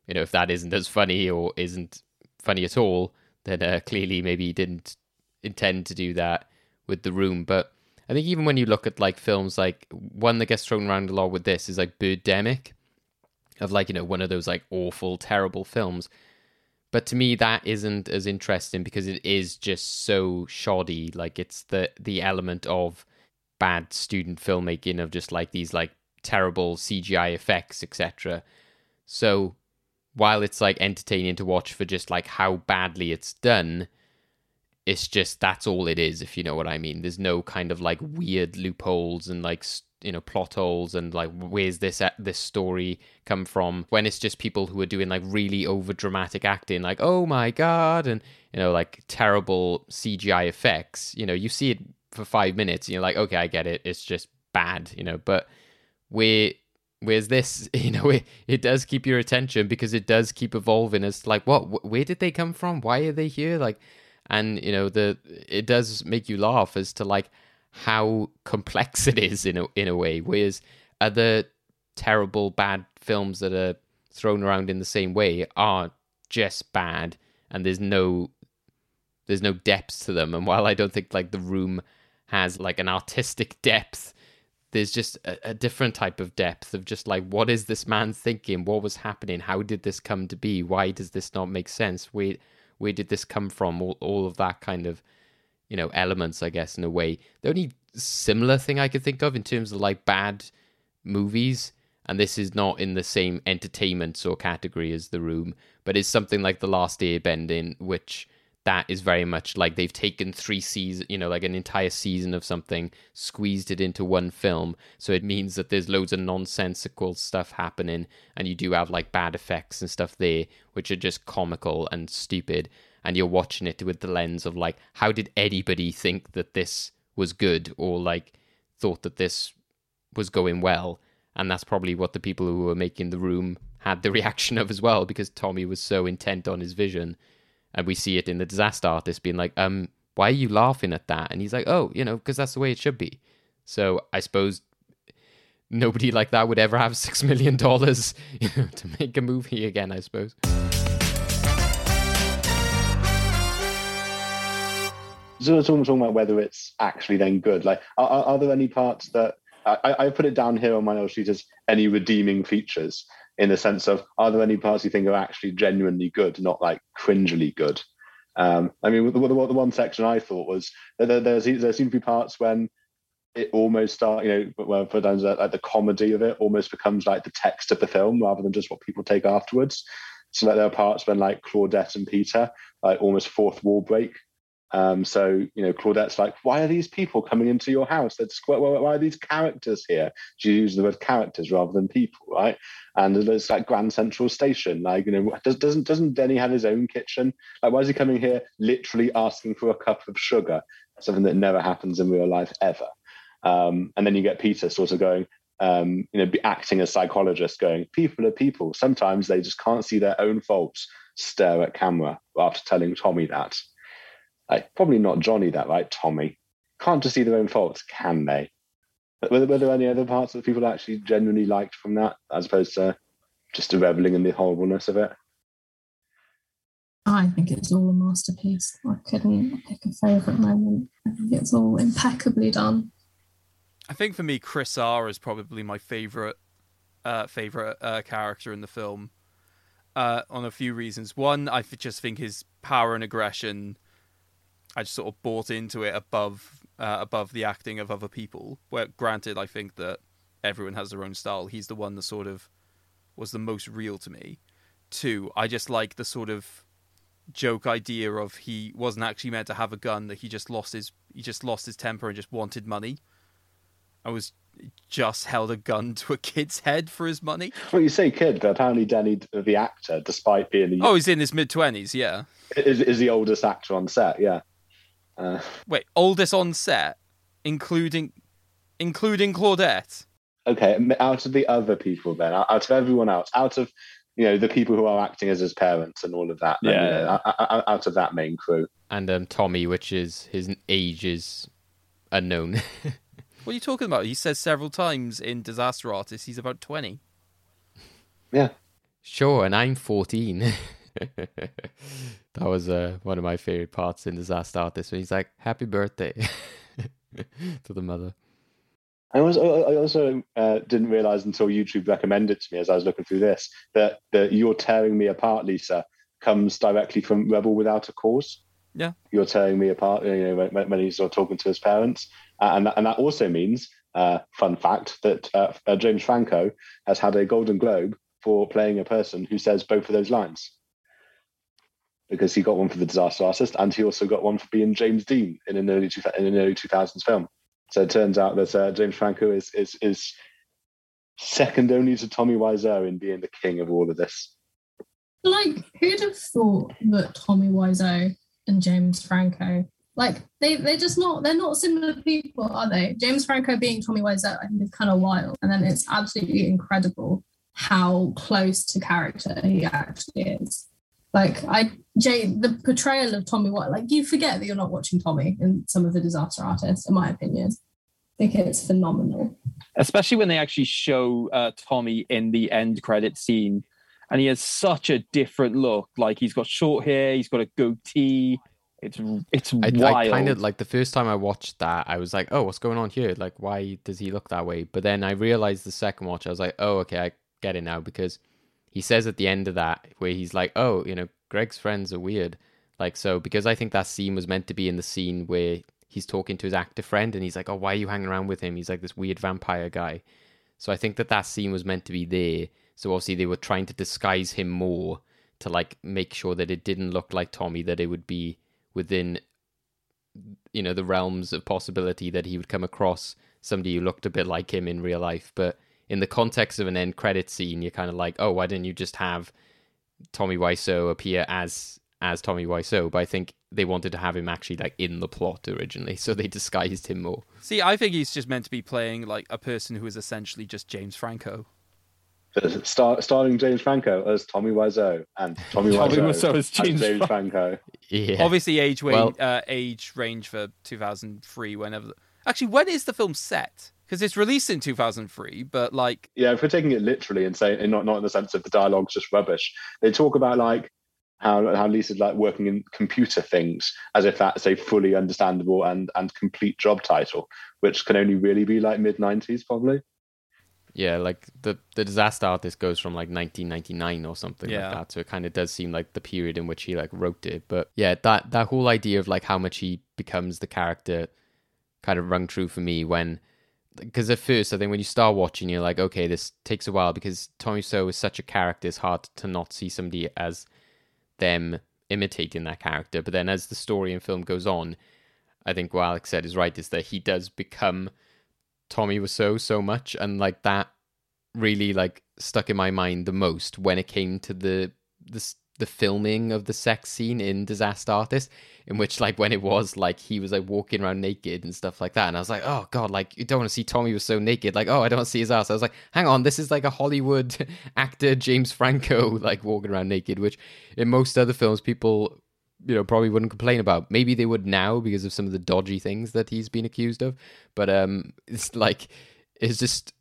you know, if that isn't as funny or isn't funny at all, then uh, clearly maybe he didn't intend to do that with The Room. But I think even when you look at like films like one that gets thrown around a lot with this is like Birdemic, of like, you know, one of those like awful, terrible films. But to me, that isn't as interesting because it is just so shoddy. Like it's the the element of bad student filmmaking of just like these like terrible CGI effects, etc. So while it's like entertaining to watch for just like how badly it's done, it's just that's all it is, if you know what I mean. There's no kind of like weird loopholes and like you know plot holes and like where's this this story come from? When it's just people who are doing like really over dramatic acting like oh my god and you know like terrible cgi effects. You know you see it for five minutes and you're like okay i get it. It's just bad you know but where where's this? You know it, it does keep your attention because it does keep evolving. It's like what? Where did they come from? Why are they here? Like and you know the it does make you laugh as to like how complex it is in a in a way. Whereas other terrible bad films that are thrown around in the same way are just bad, and there's no there's no depth to them. And while I don't think like the room has like an artistic depth, there's just a, a, different type of depth of just like what is this man thinking? What was happening? How did this come to be? Why does this not make sense? Where where did this come from? All all of that kind of you know elements i guess in a way the only similar thing i could think of in terms of like bad movies and this is not in the same entertainment of category as the room but it's something like the last airbender which that is very much like they've taken three seasons, you know, like an entire season of something, squeezed it into one film. So it means that there's loads of nonsensical stuff happening, and you do have like bad effects and stuff there, which are just comical and stupid. And you're watching it with the lens of like how did anybody think that this was good or like thought that this was going well? And that's probably what the people who were making the room had the reaction of as well because Tommy was so intent on his vision and we see it in the disaster artist being like um why are you laughing at that? And he's like oh you know because that's the way it should be. So i suppose nobody like that would ever have six million dollars you know, to make a movie again i suppose. So we're talking, talking about whether it's actually then good. Like, are, are there any parts that I, I, put it down here on my note sheet as any redeeming features in the sense of are there any parts you think are actually genuinely good, not like cringily good? Um, I mean, the, the, the, one section I thought was there, there, there seem to be parts when it almost start, you know, well, for times like the comedy of it almost becomes like the text of the film rather than just what people take afterwards. So like there are parts when like Claudette and Peter like almost fourth wall break um, so you know, Claudette's like, "Why are these people coming into your house? That's why, why are these characters here?" She uses the word characters rather than people, right? And there's like Grand Central Station, like you know, does, doesn't doesn't Denny have his own kitchen? Like, why is he coming here, literally asking for a cup of sugar? Something that never happens in real life ever. Um, and then you get Peter sort of going, um, you know, acting as psychologist, going, "People are people. Sometimes they just can't see their own faults." Stare at camera after telling Tommy that. Like, probably not Johnny that, right? Tommy. Can't just see their own faults, can they? But were, were there any other parts that people actually genuinely liked from that, as opposed to just reveling in the horribleness of it? I think it's all a masterpiece. I couldn't pick a favourite moment. I think it's all impeccably done. I think for me, Chris R is probably my favourite uh, favourite uh, character in the film. Uh, on a few reasons. One, I just think his power and aggression I just sort of bought into it above uh, above the acting of other people. Where granted, I think that everyone has their own style. He's the one that sort of was the most real to me. Two, I just like the sort of joke idea of he wasn't actually meant to have a gun that he just lost his he just lost his temper and just wanted money. I was just held a gun to a kid's head for his money. Well, you say kid, but apparently Denny, the actor, despite being the oh, he's in his mid twenties, yeah, is is the oldest actor on set, yeah. Uh, Wait, oldest on set, including including Claudette. okay, out of the other people, then out out of everyone else, out of you know the people who are acting as his parents and all of that, then, you Yeah, know, yeah. o- o- out of that main crew. And um, Tommy, which is his age is unknown. What are you talking about? He says several times in Disaster Artist he's about 20. Yeah, Sure, and I'm 14. that was uh, one of my favorite parts in Disaster Artist when he's like, Happy birthday to the mother. I also, I also uh, didn't realize until YouTube recommended to me as I was looking through this that that you're tearing me apart, Lisa, comes directly from Rebel Without a Cause. Yeah. you're tearing me apart. You know when, when he's sort of talking to his parents, uh, and that, and that also means, uh, fun fact, that uh, uh, James Franco has had a Golden Globe for playing a person who says both of those lines. Because he got one for the Disaster Artist, and he also got one for being James Dean in an early two, in an early two thousands film. So it turns out that uh, James Franco is is is second only to Tommy Wiseau in being the king of all of this. Like, who'd have thought that Tommy Wiseau and James Franco, like, they they're just not they're not similar people, are they? James Franco being Tommy Wiseau, I think is kind of wild, and then it's absolutely incredible how close to character he actually is. Like, I Jay, the portrayal of Tommy White, like you forget that you're not watching Tommy in some of the disaster artists, in my opinion. I think it's phenomenal. especially when they actually show uh, Tommy in the end credit scene, and he has such a different look. Like he's got short hair, he's got a goatee. It's it's I, wild. I kind of like the first time I watched that, I was like, "Oh, what's going on here? Like, why does he look that way?" But then I realized the second watch, I was like, "Oh, okay, I get it now." Because he says at the end of that, where he's like, "Oh, you know, Greg's friends are weird." Like, so because I think that scene was meant to be in the scene where he's talking to his actor friend, and he's like, "Oh, why are you hanging around with him? He's like this weird vampire guy." So I think that that scene was meant to be there. So obviously they were trying to disguise him more to like make sure that it didn't look like Tommy, that it would be within you know the realms of possibility that he would come across somebody who looked a bit like him in real life but in the context of an end credit scene you're kind of like oh why didn't you just have Tommy Wiseau appear as as Tommy Wiseau but I think they wanted to have him actually like in the plot originally so they disguised him more See, I think he's just meant to be playing like a person who is essentially just James Franco. Star, starring James Franco as Tommy Wiseau and Tommy, Tommy Wiseau Wiseau as James James Franco. yeah Obviously, age wa- Well- uh, age range for 2003. Whenever, actually, when is the film set? Because it's released in 2003, but like, Yeah, if we're taking it literally and saying, and not not in the sense of the dialogue's just rubbish, they talk about like how how Lisa's like working in computer things as if that's a fully understandable and and complete job title, which can only really be like mid nineties probably. Yeah, like the the disaster artist goes from like 1999 or something Yeah. like that. So it kind of does seem like the period in which he like wrote it. But yeah, that that whole idea of like how much he becomes the character kind of rung true for me when because at first I think when you start watching you're like okay this takes a while because Tommy So is such a character it's hard to not see somebody as them imitating that character. But then as the story and film goes on, I think what Alex said is right is that he does become Tommy Wiseau so much, and like that really like stuck in my mind the most when it came to the the the filming of the sex scene in Disaster Artist, in which like when it was like he was like walking around naked and stuff like that, and I was like, oh god, like you don't want to see Tommy Wiseau naked, like oh I don't see his ass. I was like, hang on, this is like a Hollywood actor James Franco like walking around naked, which in most other films people you know probably wouldn't complain about maybe they would now because of some of the dodgy things that he's been accused of but um it's like it's just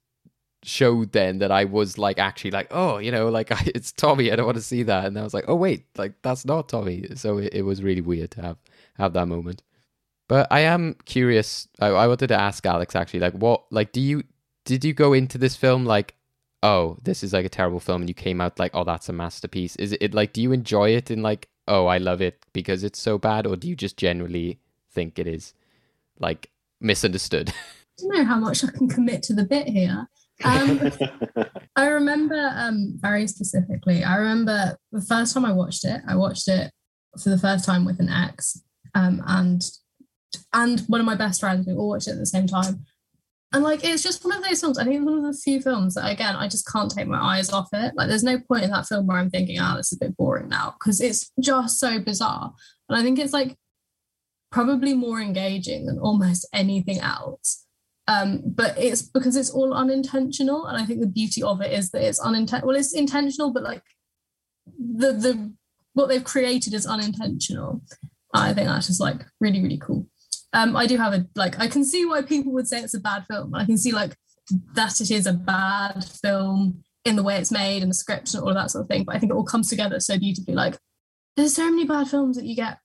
showed then that i was like actually like oh you know like it's tommy i don't want to see that. And i was like oh wait like that's not tommy. So it, it was really weird to have have that moment. But i am curious I, I wanted to ask alex actually like what like do you did you go into this film like oh this is like a terrible film and you came out like oh that's a masterpiece. Is it like do you enjoy it in like oh i love it because it's so bad or do you just generally think it is like misunderstood? I don't know how much I can commit to the bit here. Um, I remember um, very specifically. I remember the first time I watched it. I watched it for the first time with an ex, um, and and one of my best friends. We all watched it at the same time, and like it's just one of those films. I think it's one of the few films that again I just can't take my eyes off it. Like there's no point in that film where I'm thinking, "Oh, this is a bit boring now," because it's just so bizarre. And I think it's like probably more engaging than almost anything else. Um, but it's because it's all unintentional, and I think the beauty of it is that it's unintentional. Well, it's intentional, but like the the what they've created is unintentional. I think that's just like really really cool. Um, I do have a like I can see why people would say it's a bad film. I can see like that it is a bad film in the way it's made and the script and all of that sort of thing. But I think it all comes together so beautifully. Like there's so many bad films that you get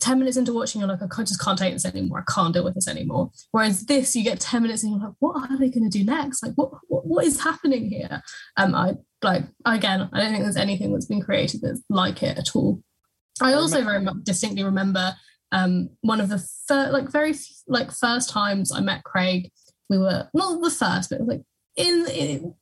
10 minutes into watching, you're like, I just can't take this anymore. I can't deal with this anymore. Whereas this, you get 10 minutes and you're like, what are they going to do next? Like, what, what, what is happening here? Um, I like, again, I don't think there's anything that's been created that's like it at all. I also very much distinctly remember um, one of the fir- like very like first times I met Craig. We were not the first, but like in, in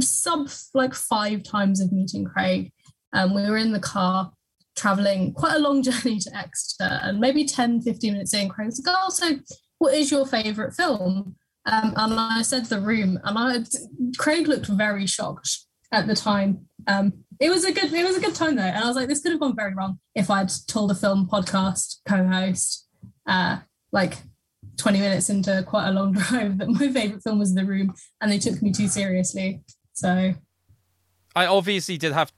sub like five times of meeting Craig. Um, we were in the car traveling quite a long journey to Exeter and maybe 10, 15 minutes in, Craig was like, oh, so what is your favourite film? Um, and I said The Room, and I, Craig looked very shocked at the time. Um, it was a good, it was a good time though, and I was like, this could have gone very wrong if I'd told a film podcast co-host, uh, like 20 minutes into quite a long drive, that my favourite film was The Room, and they took me too seriously. So, I obviously did have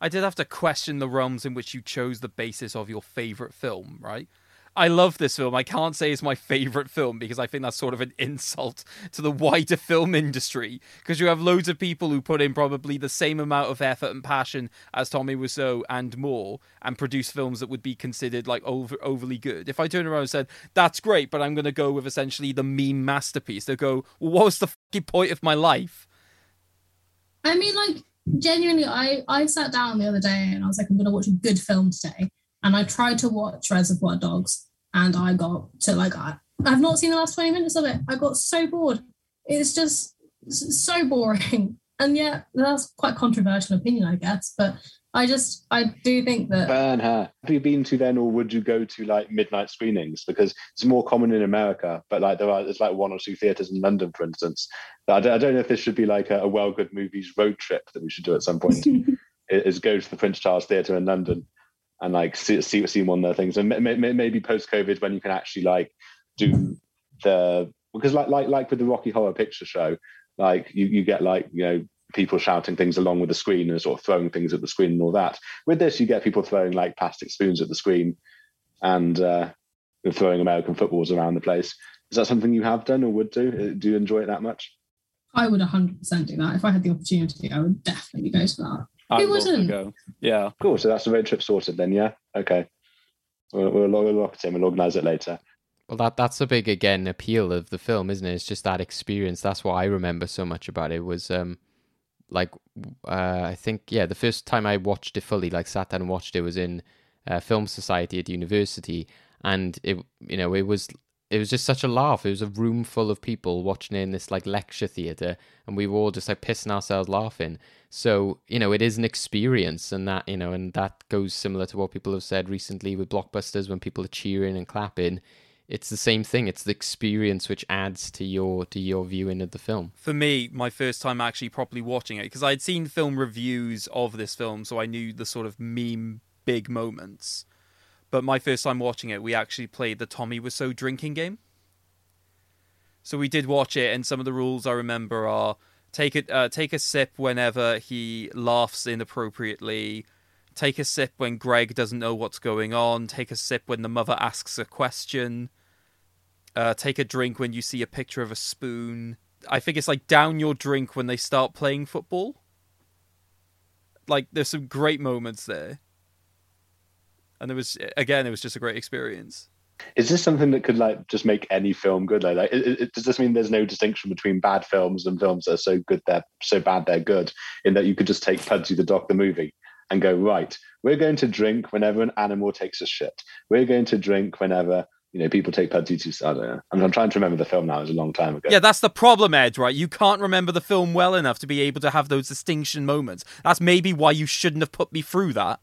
I did have to question the realms in which you chose the basis of your favorite film, right? I love this film. I can't say it's my favorite film because I think that's sort of an insult to the wider film industry. Because you have loads of people who put in probably the same amount of effort and passion as Tommy Wiseau and more, and produce films that would be considered like over overly good. If I turn around and said that's great, but I'm going to go with essentially the meme masterpiece, they go, well, "What was the fucking point of my life?" I mean, like genuinely, I I sat down the other day and I was like, I'm going to watch a good film today, and I tried to watch Reservoir Dogs, and I got to like I, I've not seen the last twenty minutes of it. I got so bored. It's just so boring, and yet that's quite controversial opinion, I guess. But I just I do think that burn her. Have you been to then, or would you go to like midnight screenings? Because it's more common in America, but like there are there's like one or two theaters in London, for instance. I don't, I don't know if this should be like a, a well good movies road trip that we should do at some point. is go to the Prince Charles Theatre in London and like see see, see one of the things, and maybe post COVID when you can actually like do the because like like like with the Rocky Horror Picture Show, like you you get like you know people shouting things along with the screen and sort of throwing things at the screen and all that. With this, you get people throwing like plastic spoons at the screen and uh, throwing American footballs around the place. Is that something you have done or would do? Uh, do you enjoy it that much? I would 100% do that. If I had the opportunity, I would definitely go to that. I Who wouldn't? Go. Yeah. Cool. So that's the road trip sorted then, yeah? Okay. We'll, we'll, we'll lock it in. We'll organise it later. Well, that that's a big again appeal of the film, isn't it? It's just that experience. That's what I remember so much about it was um, like uh, I think yeah, the first time I watched it fully, like sat down and watched it, was in uh, film society at university, and it you know it was it was just such a laugh. It was a room full of people watching it in this like lecture theater, and we were all just like pissing ourselves laughing. So you know, it is an experience, and that you know, and that goes similar to what people have said recently with blockbusters when people are cheering and clapping it's the same thing. It's the experience which adds to your to your viewing of the film. For me, my first time actually properly watching it because I had seen film reviews of this film, so I knew the sort of meme big moments. But my first time watching it, we actually played the Tommy Wiseau drinking game. So we did watch it, and some of the rules I remember are take it uh, take a sip whenever he laughs inappropriately. Take a sip when Greg doesn't know what's going on. Take a sip when the mother asks a question. Uh, take a drink when you see a picture of a spoon. I think it's like down your drink when they start playing football. Like there's some great moments there. And it was again, it was just a great experience. Is this something that could like just make any film good? Like, like it, it, does this mean there's no distinction between bad films and films that are so good they're so bad they're good? In that you could just take Pudsey the Dog the movie and go right. We're going to drink whenever an animal takes a shit. We're going to drink whenever you know people take Pudsey too. I don't know. I'm, I'm trying to remember the film now. It was a long time ago. Yeah, that's the problem, Ed. Right? You can't remember the film well enough to be able to have those distinction moments. That's maybe why you shouldn't have put me through that.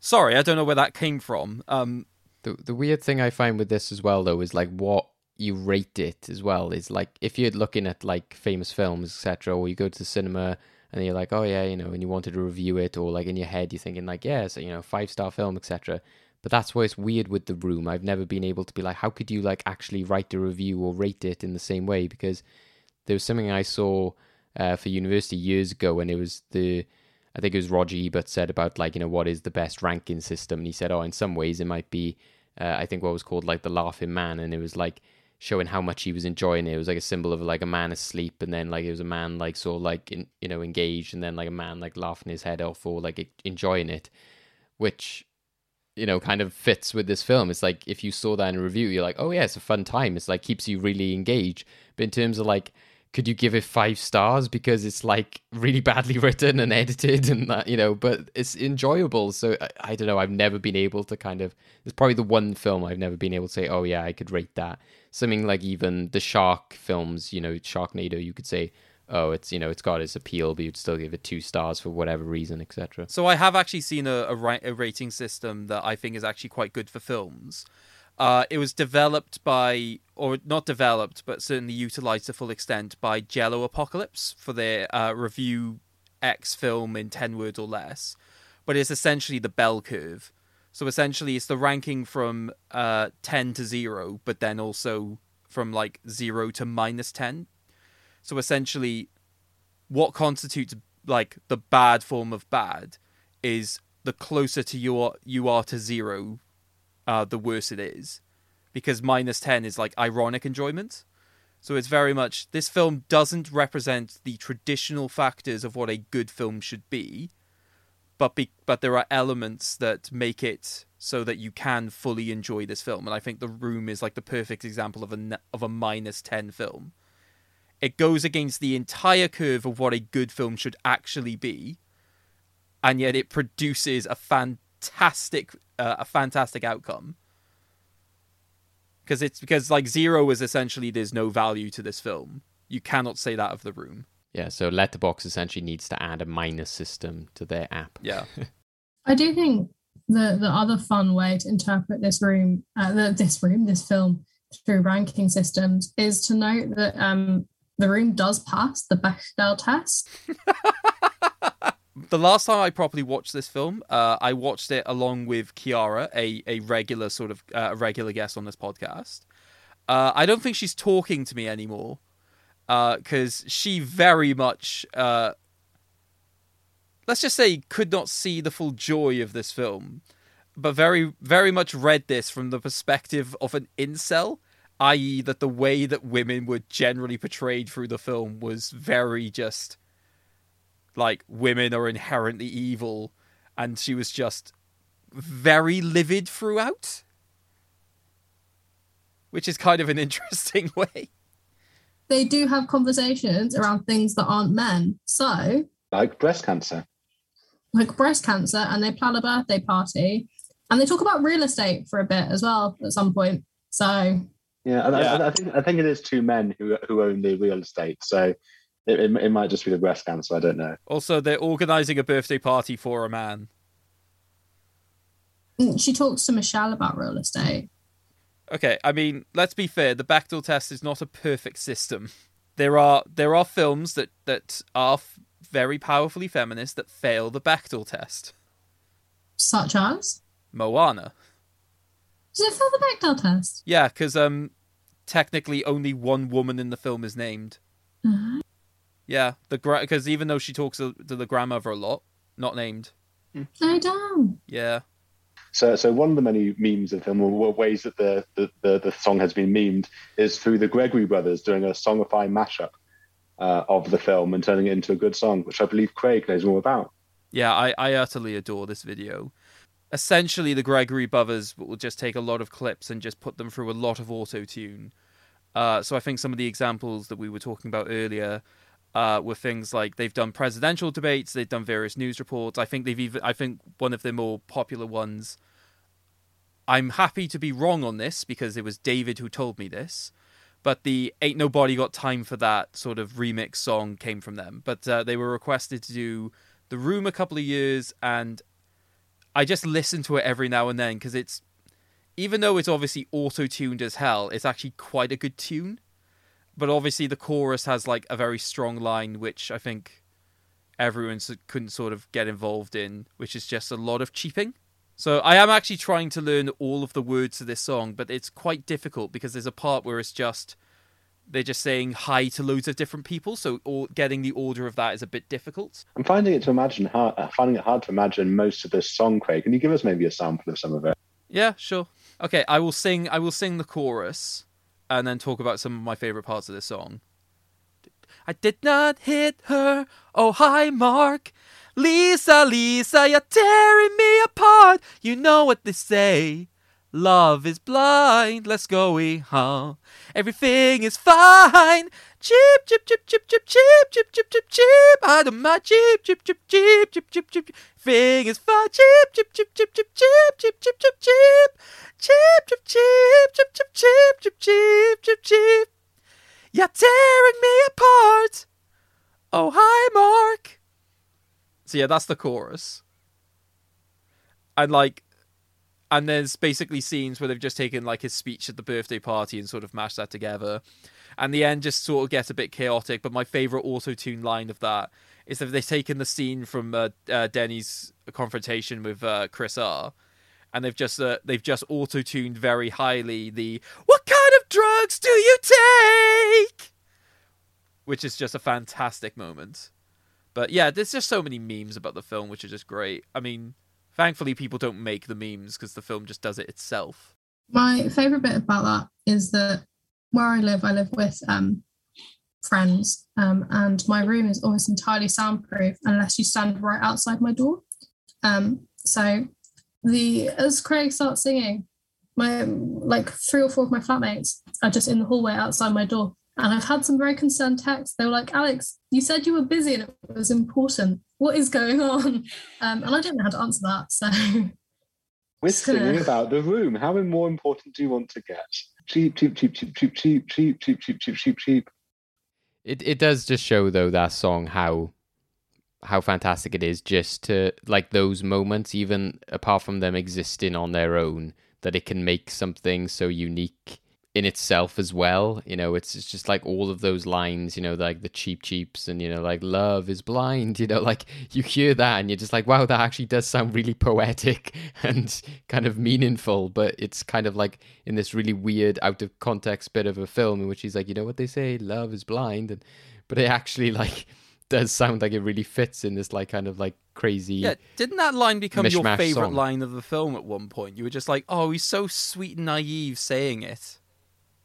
Sorry, I don't know where that came from. Um, the the weird thing I find with this as well, though, is like what you rate it as well. Is like if you're looking at like famous films, etc., or you go to the cinema and you're like, oh yeah, you know, and you wanted to review it, or like in your head you're thinking like, yeah, so you know, five star film, etc. But that's why it's weird with the room. I've never been able to be like, how could you like actually write a review or rate it in the same way? Because there was something I saw uh, for university years ago, and it was the I think it was Roger Ebert said about like you know what is the best ranking system, and he said, oh, in some ways it might be uh, I think what was called like the laughing man, and it was like showing how much he was enjoying it. It was like a symbol of like a man asleep, and then like it was a man like so like in, you know engaged, and then like a man like laughing his head off or like enjoying it, which you know kind of fits with this film. It's like if you saw that in a review, you're like, oh yeah, it's a fun time. It's like keeps you really engaged. But in terms of like could you give it five stars because it's like really badly written and edited and that you know but it's enjoyable so I, I, don't know i've never been able to kind of it's probably the one film i've never been able to say oh yeah i could rate that something like even the shark films you know sharknado you could say oh it's you know it's got its appeal but you'd still give it two stars for whatever reason etc so i have actually seen a, a, a rating system that i think is actually quite good for films uh, it was developed by, or not developed, but certainly utilized to full extent by Jello Apocalypse for their uh, review X film in 10 words or less. But it's essentially the bell curve. So essentially, it's the ranking from uh, 10 to 0, but then also from like 0 to minus 10. So essentially, what constitutes like the bad form of bad is the closer to you are, you are to 0 uh, the worse it is, because minus ten is like ironic enjoyment. So it's very much this film doesn't represent the traditional factors of what a good film should be, but be, but there are elements that make it so that you can fully enjoy this film. And I think The Room is like the perfect example of a of a minus ten film. It goes against the entire curve of what a good film should actually be, and yet it produces a fantastic uh, a fantastic outcome because it's because like zero is essentially there's no value to this film you cannot say that of the room yeah so Letterboxd essentially needs to add a minus system to their app. Yeah. I do think the the other fun way to interpret this room uh, the, this room this film through ranking systems is to note that um the room does pass the bechdel test. The last time I properly watched this film, uh, I watched it along with Kiara, a a regular sort of uh, a regular guest on this podcast. Uh, I don't think she's talking to me anymore because uh, she very much, uh, let's just say, could not see the full joy of this film, but very very much read this from the perspective of an incel. I.e., that the way that women were generally portrayed through the film was very just like women are inherently evil and she was just very livid throughout which is kind of an interesting way they do have conversations around things that aren't men so like breast cancer like breast cancer and they plan a birthday party and they talk about real estate for a bit as well at some point so yeah, yeah. I, I, think I think it is two men who who own the real estate. So it, it, it, might just be the breast cancer. I don't know. Also, they're organizing a birthday party for a man. Mm, she talks to Michelle about real estate. Okay, I mean, let's be fair. The Bechdel test is not a perfect system. There are there are films that that are f- very powerfully feminist that fail the Bechdel test. Such as Moana. Does it fail the Bechdel test? Yeah, because um, technically only one woman in the film is named. Uh-huh. Yeah, the because gra- even though she talks to the grandmother a lot, not named. I don't. Yeah. So, so one of the many memes of film, or ways that the, the, the, the, song has been memed, is through the Gregory brothers doing a songify mashup uh, of the film and turning it into a good song, which I believe Craig knows more about. Yeah, I, I utterly adore this video. Essentially, the Gregory brothers will just take a lot of clips and just put them through a lot of auto tune. Uh, so I think some of the examples that we were talking about earlier uh, with things like they've done presidential debates, they've done various news reports. I think they've even I think one of the more popular ones. I'm happy to be wrong on this because it was David who told me this, but the "Ain't Nobody Got Time for That" sort of remix song came from them. But uh, they were requested to do "The Room" a couple of years, and I just listen to it every now and then because it's even though it's obviously auto tuned as hell, it's actually quite a good tune but obviously the chorus has like a very strong line, which I think everyone couldn't sort of get involved in, which is just a lot of cheaping. So I am actually trying to learn all of the words to this song, but it's quite difficult because there's a part where it's just they're just saying hi to loads of different people. So or, getting the order of that is a bit difficult. I'm finding it to imagine hard, uh, finding it hard to imagine most of this song. Craig, can you give us maybe a sample of some of it? Yeah, sure. Okay, I will sing. I will sing the chorus, and then talk about some of my favorite parts of this song. I did not hit her. Oh hi, Mark. Lisa, Lisa, you're tearing me apart. You know what they say. Love is blind. Let's go, we huh? Everything is fine. Cheep, chip, chip, chip, chip, cheep, chip, chip, chip, cheep. I don't mind cheep, chip, chip, cheep, chip, chip, chip. Is fine. Cheep, chip, chip, chip, chip, cheep, chip, chip, chip, cheep. Cheep, chip, cheep, chip, chip, cheep, chip, cheep, chip, cheep. You're tearing me apart. Oh, hi, Mark. So yeah, that's the chorus. And like and there's basically scenes where they've just taken like his speech at the birthday party and sort of mashed that together. And the end just sort of gets a bit chaotic, but my favorite auto-tune line of that is that they've taken the scene from uh, uh, Denny's confrontation with uh, Chris R and they've just uh, they've just auto-tuned very highly the what kind of drugs do you take? Which is just a fantastic moment. But yeah there's just so many memes about the film which are just great. I mean thankfully people don't make the memes because the film just does it itself. My favourite bit about that is that where I live, I live with um, friends, um, and my room is almost entirely soundproof unless you stand right outside my door. Um, so the as Craig starts singing, my like three or four of my flatmates are just in the hallway outside my door. And I've had some very concerned texts. They were like, Alex, you said you were busy and it was important. What is going on? Um, and I don't know how to answer that. So We're singing about the room. How more important do you want to get? Cheap, cheap, cheap, cheap, cheap, cheap, cheap, cheap, cheap, cheap, cheap, cheap. It it does just show though that song how how fantastic it is just to like those moments even apart from them existing on their own that it can make something so unique in itself as well you know it's, it's just like all of those lines you know like the cheap cheaps and you know like love is blind you know like you hear that and you're just like wow that actually does sound really poetic and kind of meaningful but it's kind of like in this really weird out of context bit of a film in which he's like you know what they say? Love is blind and but it actually like does sound like it really fits in this like kind of like crazy yeah didn't that line become your favorite song. line of the film at one point? You were just like oh he's so sweet and naive saying it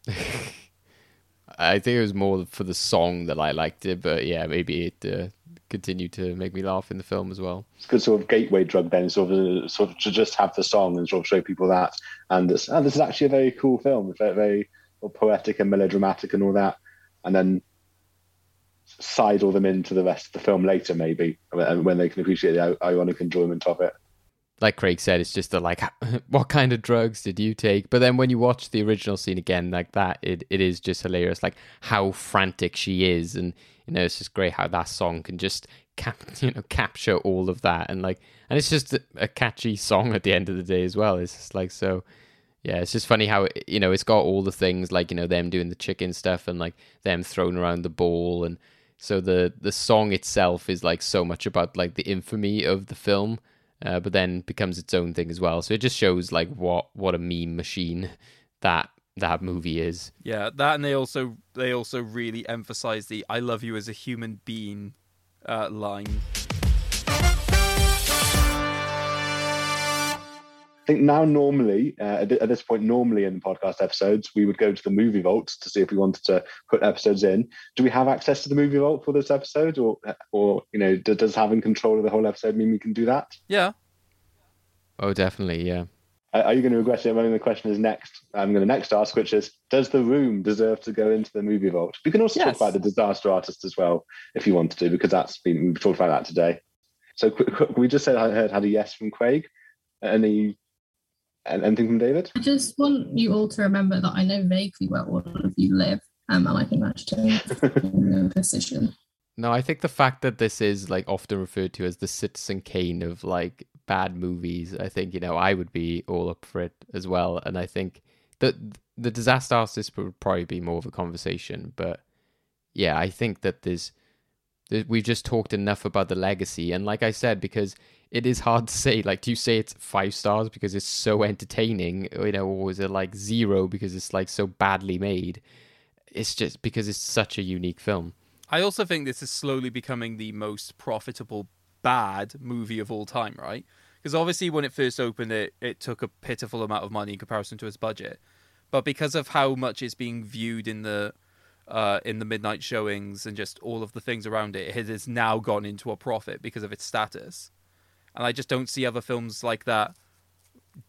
I think it was more for the song that I liked it, but yeah, maybe it uh, continued to make me laugh in the film as well. It's a good sort of gateway drug then, sort of, sort of to just have the song and sort of show people that. And this, and this is actually a very cool film, very, very poetic and melodramatic and all that. And then sidle them into the rest of the film later, maybe, when they can appreciate the ironic enjoyment of it. Like Craig said, it's just the like, what kind of drugs did you take? But then when you watch the original scene again, like that, it, it is just hilarious. Like how frantic she is, and you know, it's just great how that song can just cap, you know, capture all of that, and like, and it's just a, catchy song at the end of the day as well. It's just like so. Yeah, it's just funny how you know it's got all the things like you know them doing the chicken stuff and like them throwing around the ball and so the the song itself is like so much about like the infamy of the film, uh, but then becomes its own thing as well. So it just shows like what what a meme machine that that movie is. Yeah, that and they also they also really emphasize the "I love you as a human being" uh, line. I think now, normally, uh, at, th- at this point, normally in the podcast episodes, we would go to the movie vault to see if we wanted to put episodes in. Do we have access to the movie vault for this episode, or, or you know, d- does having control of the whole episode mean we can do that? Yeah, Oh, definitely, yeah. Are are you going to regret it when the question is next? I'm going to next ask, which is, does the room deserve to go into the movie vault? We can also Yes. talk about the disaster artist as well, if you want to, because that's been we've talked about that today. So qu- qu- we just said I heard had a yes from Craig. Any and anything from David? I just want you all to remember that I know vaguely where all of you live, um, and I think that's just no position. No, I think the fact that this is like often referred to as the Citizen Kane of like bad movies, I think you know I would be all up for it as well. And I think that the disaster artist would probably be more of a conversation, but yeah, I think that there's th- we've just talked enough about the legacy, and like I said, because it is hard to say. Like, do you say it's five stars because it's so entertaining, you know, or is it like zero because it's like so badly made? It's just because it's such a unique film. I also think this is slowly becoming the most profitable bad movie of all time, right? Because obviously, when it first opened, it it took a pitiful amount of money in comparison to its budget, but because of how much it's being viewed in the uh, in the midnight showings and just all of the things around it, it has now gone into a profit because of its status. And I just don't see other films like that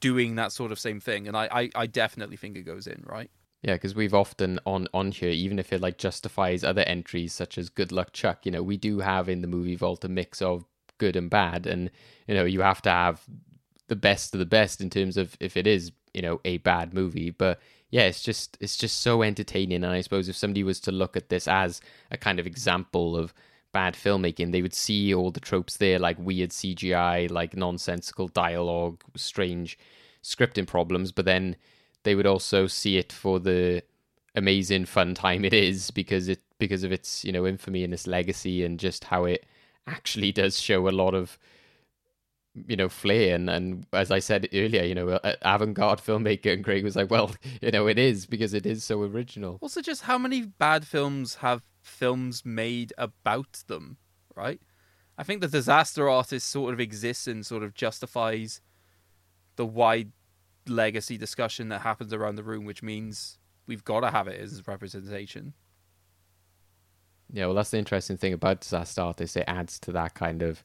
doing that sort of same thing. And I, I, I definitely think it goes in, right? Yeah, because we've often on on here, even if it like justifies other entries such as Good Luck Chuck, you know, we do have in the movie vault a mix of good and bad, and you know, you have to have the best of the best in terms of if it is you know a bad movie. But yeah, it's just it's just so entertaining, and I suppose if somebody was to look at this as a kind of example of bad filmmaking, they would see all the tropes there, like weird CGI, like nonsensical dialogue, strange scripting problems, but then they would also see it for the amazing fun time it is because it because of its you know infamy and its legacy and just how it actually does show a lot of you know flair and and as I said earlier you know uh, avant-garde filmmaker and Craig was like well you know it is because it is so original Also, just how many bad films have films made about them, right? I think the disaster artist sort of exists and sort of justifies the wide legacy discussion that happens around the room, which means we've got to have it as representation. Yeah, well, that's the interesting thing about Disaster Artist. It adds to that kind of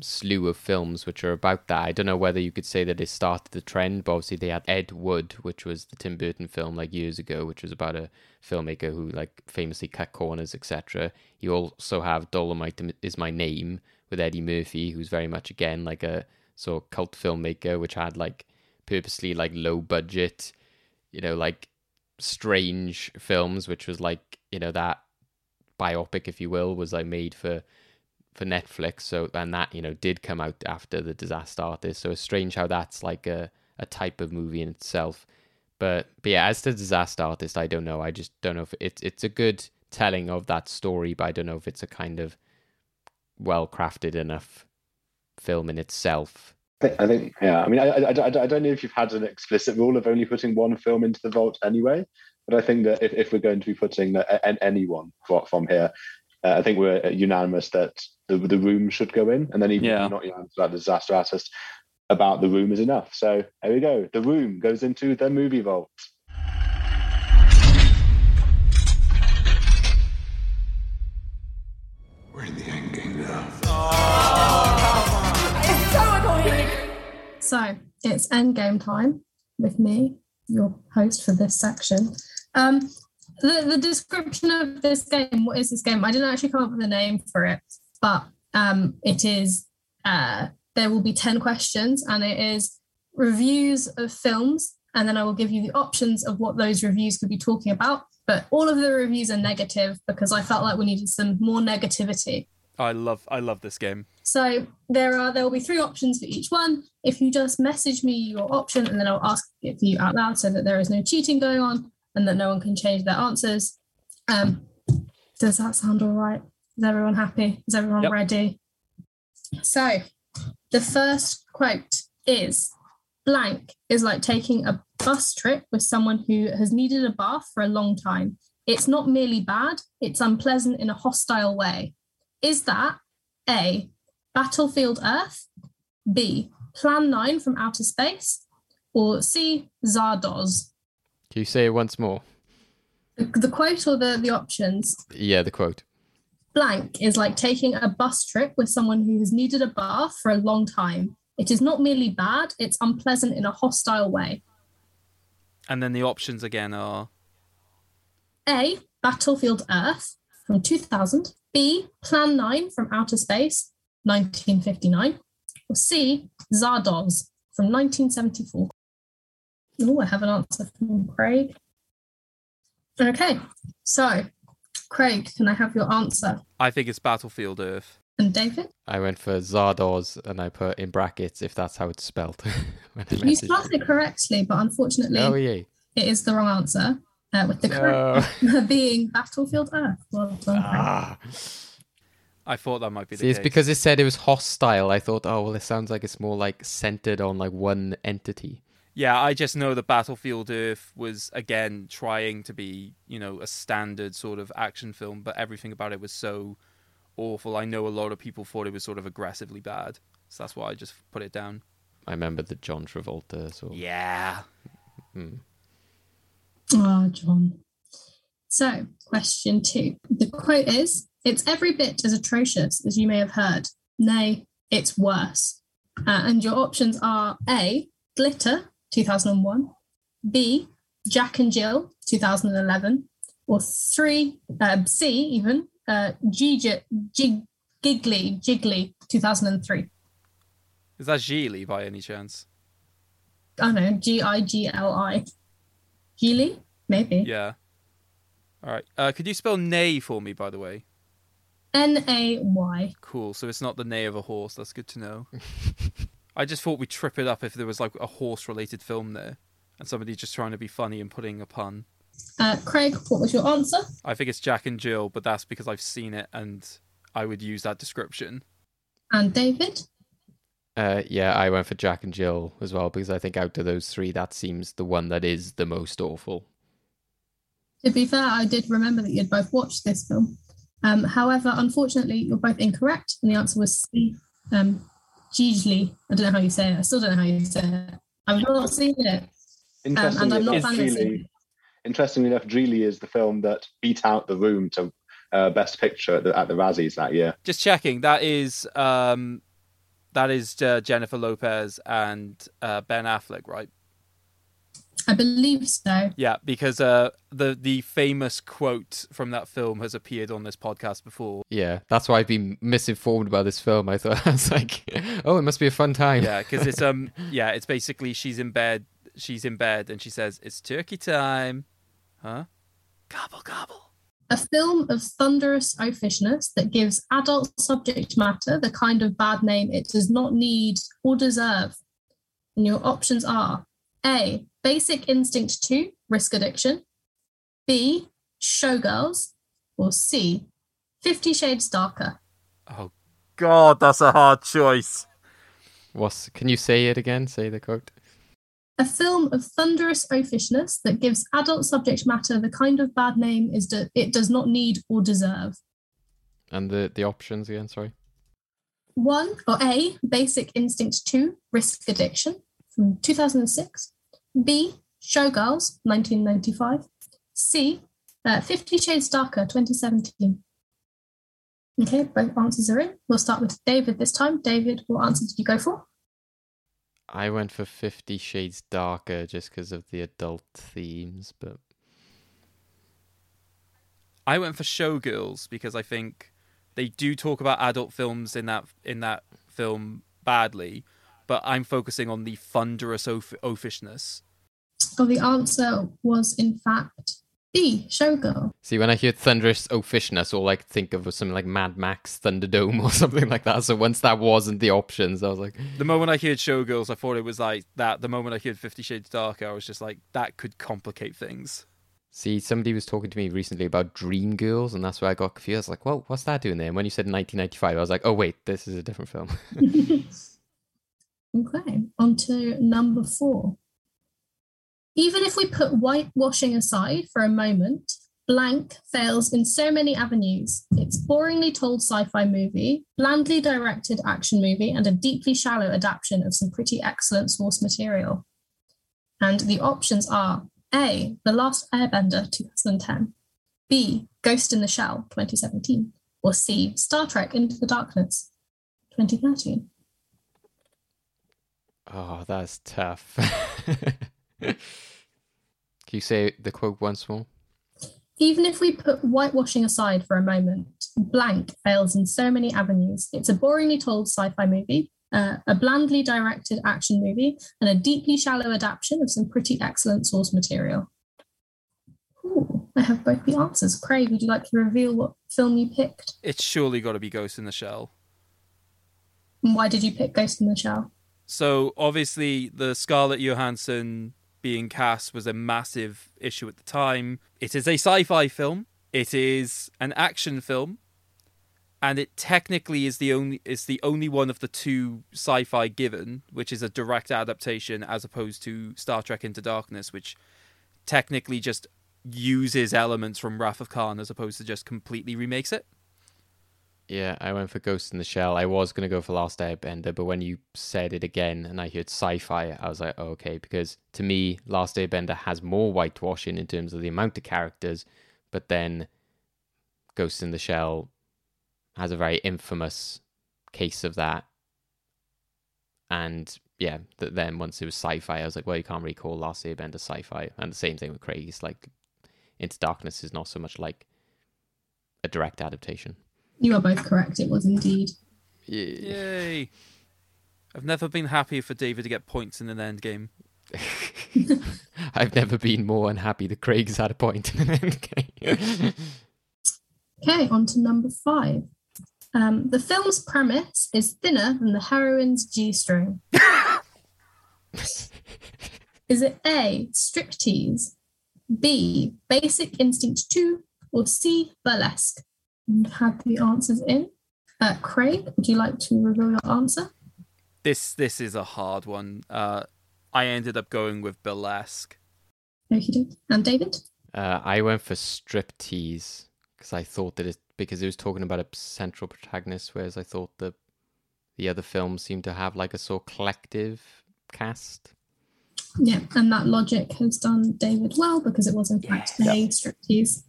slew of films which are about that. I don't know whether you could say that it started the trend, but obviously they had Ed Wood, which was the Tim Burton film like years ago, which was about a filmmaker who like famously cut corners, etc. You also have Dolomite is My Name with Eddie Murphy, who's very much again like a sort of cult filmmaker, which had like purposely like low budget, you know, like strange films, which was like you know that biopic, if you will, was like made for for Netflix. So and that you know did come out after the Disaster Artist. So it's strange how that's like a a type of movie in itself. But but yeah, as the Disaster Artist, I don't know. I just don't know if it's it's a good telling of that story, but I don't know if it's a kind of well crafted enough film in itself. I think, yeah. I mean, I, I, I, don't know if you've had an explicit rule of only putting one film into the vault anyway, but I think that if, if we're going to be putting a, anyone from here, uh, I think we're unanimous that the, the room should go in, and then even Yeah. if you're not unanimous about the disaster artist, about the room is enough. So there we go. The room goes into the movie vault. We're in the end game now. So it's endgame time with me, your host for this section. Um, the, the description of this game, what is this game? I didn't actually come up with a name for it, but um, it is uh, there will be 10 questions and it is reviews of films. And then I will give you the options of what those reviews could be talking about. But all of the reviews are negative because I felt like we needed some more negativity. I love I love this game. So there are there will be three options for each one. If you just message me your option and then I'll ask it for you out loud so that there is no cheating going on and that no one can change their answers. Um, does that sound all right? Is everyone happy? Is everyone Yep. ready? So the first quote is blank is like taking a bus trip with someone who has needed a bath for a long time. It's not merely bad, it's unpleasant in a hostile way. Is that A, Battlefield Earth, B, Plan 9 from Outer Space, or C, Zardoz? Can you say it once more? The, the quote or the, the options? Yeah, the quote. Blank is like taking a bus trip with someone who has needed a bath for a long time. It is not merely bad, it's unpleasant in a hostile way. And then the options again are A, Battlefield Earth from 2000, B, Plan 9 from Outer Space, 1959, or C, Zardoz from 1974. Oh, I have an answer from Craig. Okay, so Craig, can I have your answer? I think it's Battlefield Earth. And David? I went for Zardoz and I put in brackets if that's how it's spelled. when You spelled it correctly, but unfortunately, Oh, yeah. it is the wrong answer. Uh, with the correct being Battlefield Earth. Well done, Ah. I thought that might be the See, it's case. because it said it was hostile. I thought, oh well, it sounds like it's more like centered on like one entity. Yeah, I just know that Battlefield Earth was again trying to be, you know, a standard sort of action film, but everything about it was so awful. I know a lot of people thought it was sort of aggressively bad, so that's why I just put it down. I remember the John Travolta. So Yeah. Oh, John. So, question two. The quote is It's every bit as atrocious as you may have heard. Nay, it's worse. Uh, and your options are A, Glitter, 2001, B, Jack and Jill, 2011, or three, uh, C, even, uh, Gigi, Jig, Giggly, Jiggly, 2003. Is that Gigli by any chance? I don't know, G I G L I. Gigli? Maybe. Yeah. All right. Uh, could you spell nay for me, by the way? N A Y. Cool. So it's not the neigh of a horse. That's good to know. I just thought we'd trip it up if there was like a horse-related film there, and somebody just trying to be funny and putting a pun. Uh, Craig, what was your answer? I think it's Jack and Jill, but that's because I've seen it and I would use that description. And David? uh, yeah, I went for Jack and Jill as well because I think out of those three, that seems the one that is the most awful. To be fair, I did remember that you'd both watched this film. Um, however, unfortunately, you're both incorrect, and the answer was C. Um, Gigli. I don't know how you say it. I still don't know how you say it. I've not seen it, um, and Interestingly, I'm not enough, planning to see Gigli, it. interestingly enough, Gigli is the film that beat out The Room to uh, Best Picture at the, at the Razzies that year. Just checking. That is um, that is uh, Jennifer Lopez and uh, Ben Affleck, right? I believe so. Yeah, because uh, the the famous quote from that film has appeared on this podcast before. Yeah, that's why I've been misinformed about this film. I thought I was like, oh, it must be a fun time. Yeah, because it's um yeah, it's basically she's in bed, she's in bed, and she says it's turkey time, huh? Gobble gobble. A film of thunderous oafishness that gives adult subject matter the kind of bad name it does not need or deserve. And your options are A. Basic Instinct 2, Risk Addiction. B. Showgirls. Or C. Fifty Shades Darker. Oh God, that's a hard choice. What's? Can you say it again? Say the quote. A film of thunderous oafishness that gives adult subject matter the kind of bad name is do- it does not need or deserve. And the the options again. Sorry. One or A, Basic Instinct 2, Risk Addiction from 2006. B, Showgirls, 1995. C, uh, Fifty Shades Darker, 2017. Okay, both answers are in. We'll start with David this time. David, what answer did you go for? I went for Fifty Shades Darker just because of the adult themes, but I went for Showgirls because I think they do talk about adult films in that in that film badly, but I'm focusing on the thunderous oaf- oafishness. Well, the answer was, in fact, B, Showgirl. see when I hear thunderous oafishness, all I could think of was something like Mad Max Thunderdome or something like that. So once that wasn't the options, I was like, The moment I heard Showgirls, I thought it was like that. The moment I heard Fifty Shades Darker, I was just like, that could complicate things. see, somebody was talking to me recently about Dream Girls, and that's where I got confused. I was like, well, what's that doing there? And when you said 1995, I was like, oh wait, this is a different film. Okay, on to number four. Even if we put whitewashing aside for a moment, Blank fails in so many avenues. It's boringly told sci-fi movie, blandly directed action movie, and a deeply shallow adaptation of some pretty excellent source material. And the options are A, The Last Airbender 2010, B, Ghost in the Shell 2017, or C, Star Trek Into the Darkness 2013. oh, that's tough. Can you say the quote once more? Even if we put whitewashing aside for a moment, Blank fails in so many avenues. It's a boringly told sci fi movie, uh, a blandly directed action movie, and a deeply shallow adaptation of some pretty excellent source material. Ooh, I have both the answers. Craig, would you like to reveal what film you picked? It's surely got to be Ghost in the Shell. Why did you pick Ghost in the Shell? So obviously, the Scarlett Johansson being cast was a massive issue at the time. It is a sci-fi film. It is an action film, and it technically is the only is the only one of the two sci-fi given, which is a direct adaptation as opposed to Star Trek Into Darkness, which technically just uses elements from Wrath of Khan as opposed to just completely remakes it. Yeah, I went for Ghost in the Shell. I was to go for Last Airbender, but when you said it again and I heard sci fi, I was like, oh, okay, because to me, Last Airbender has more whitewashing in terms of the amount of characters, but then Ghost in the Shell has a very infamous case of that. And yeah, th- then once it was sci fi, I was like, well, you can't really call Last Airbender sci fi. And the same thing with Craig. It's like Into Darkness is not so much like a direct adaptation. You are both correct. It was indeed. Yeah. Yay! I've never been happier for David to get points in an end game. I've never been more unhappy that Craig's had a point in an end game. Okay, on to number five. Um, the film's premise is thinner than the heroine's G string. is it A, striptease, B, basic instinct 2, or C, burlesque? And have the answers in. Uh, Craig, would you like to reveal your answer? This this is a hard one. Uh, I ended up going with burlesque. Okay. And David? uh, I went for striptease because I thought that it because it was talking about a central protagonist, whereas I thought the the other films seemed to have like a sort of collective cast. Yeah, and that logic has done David well because it was in fact a striptease.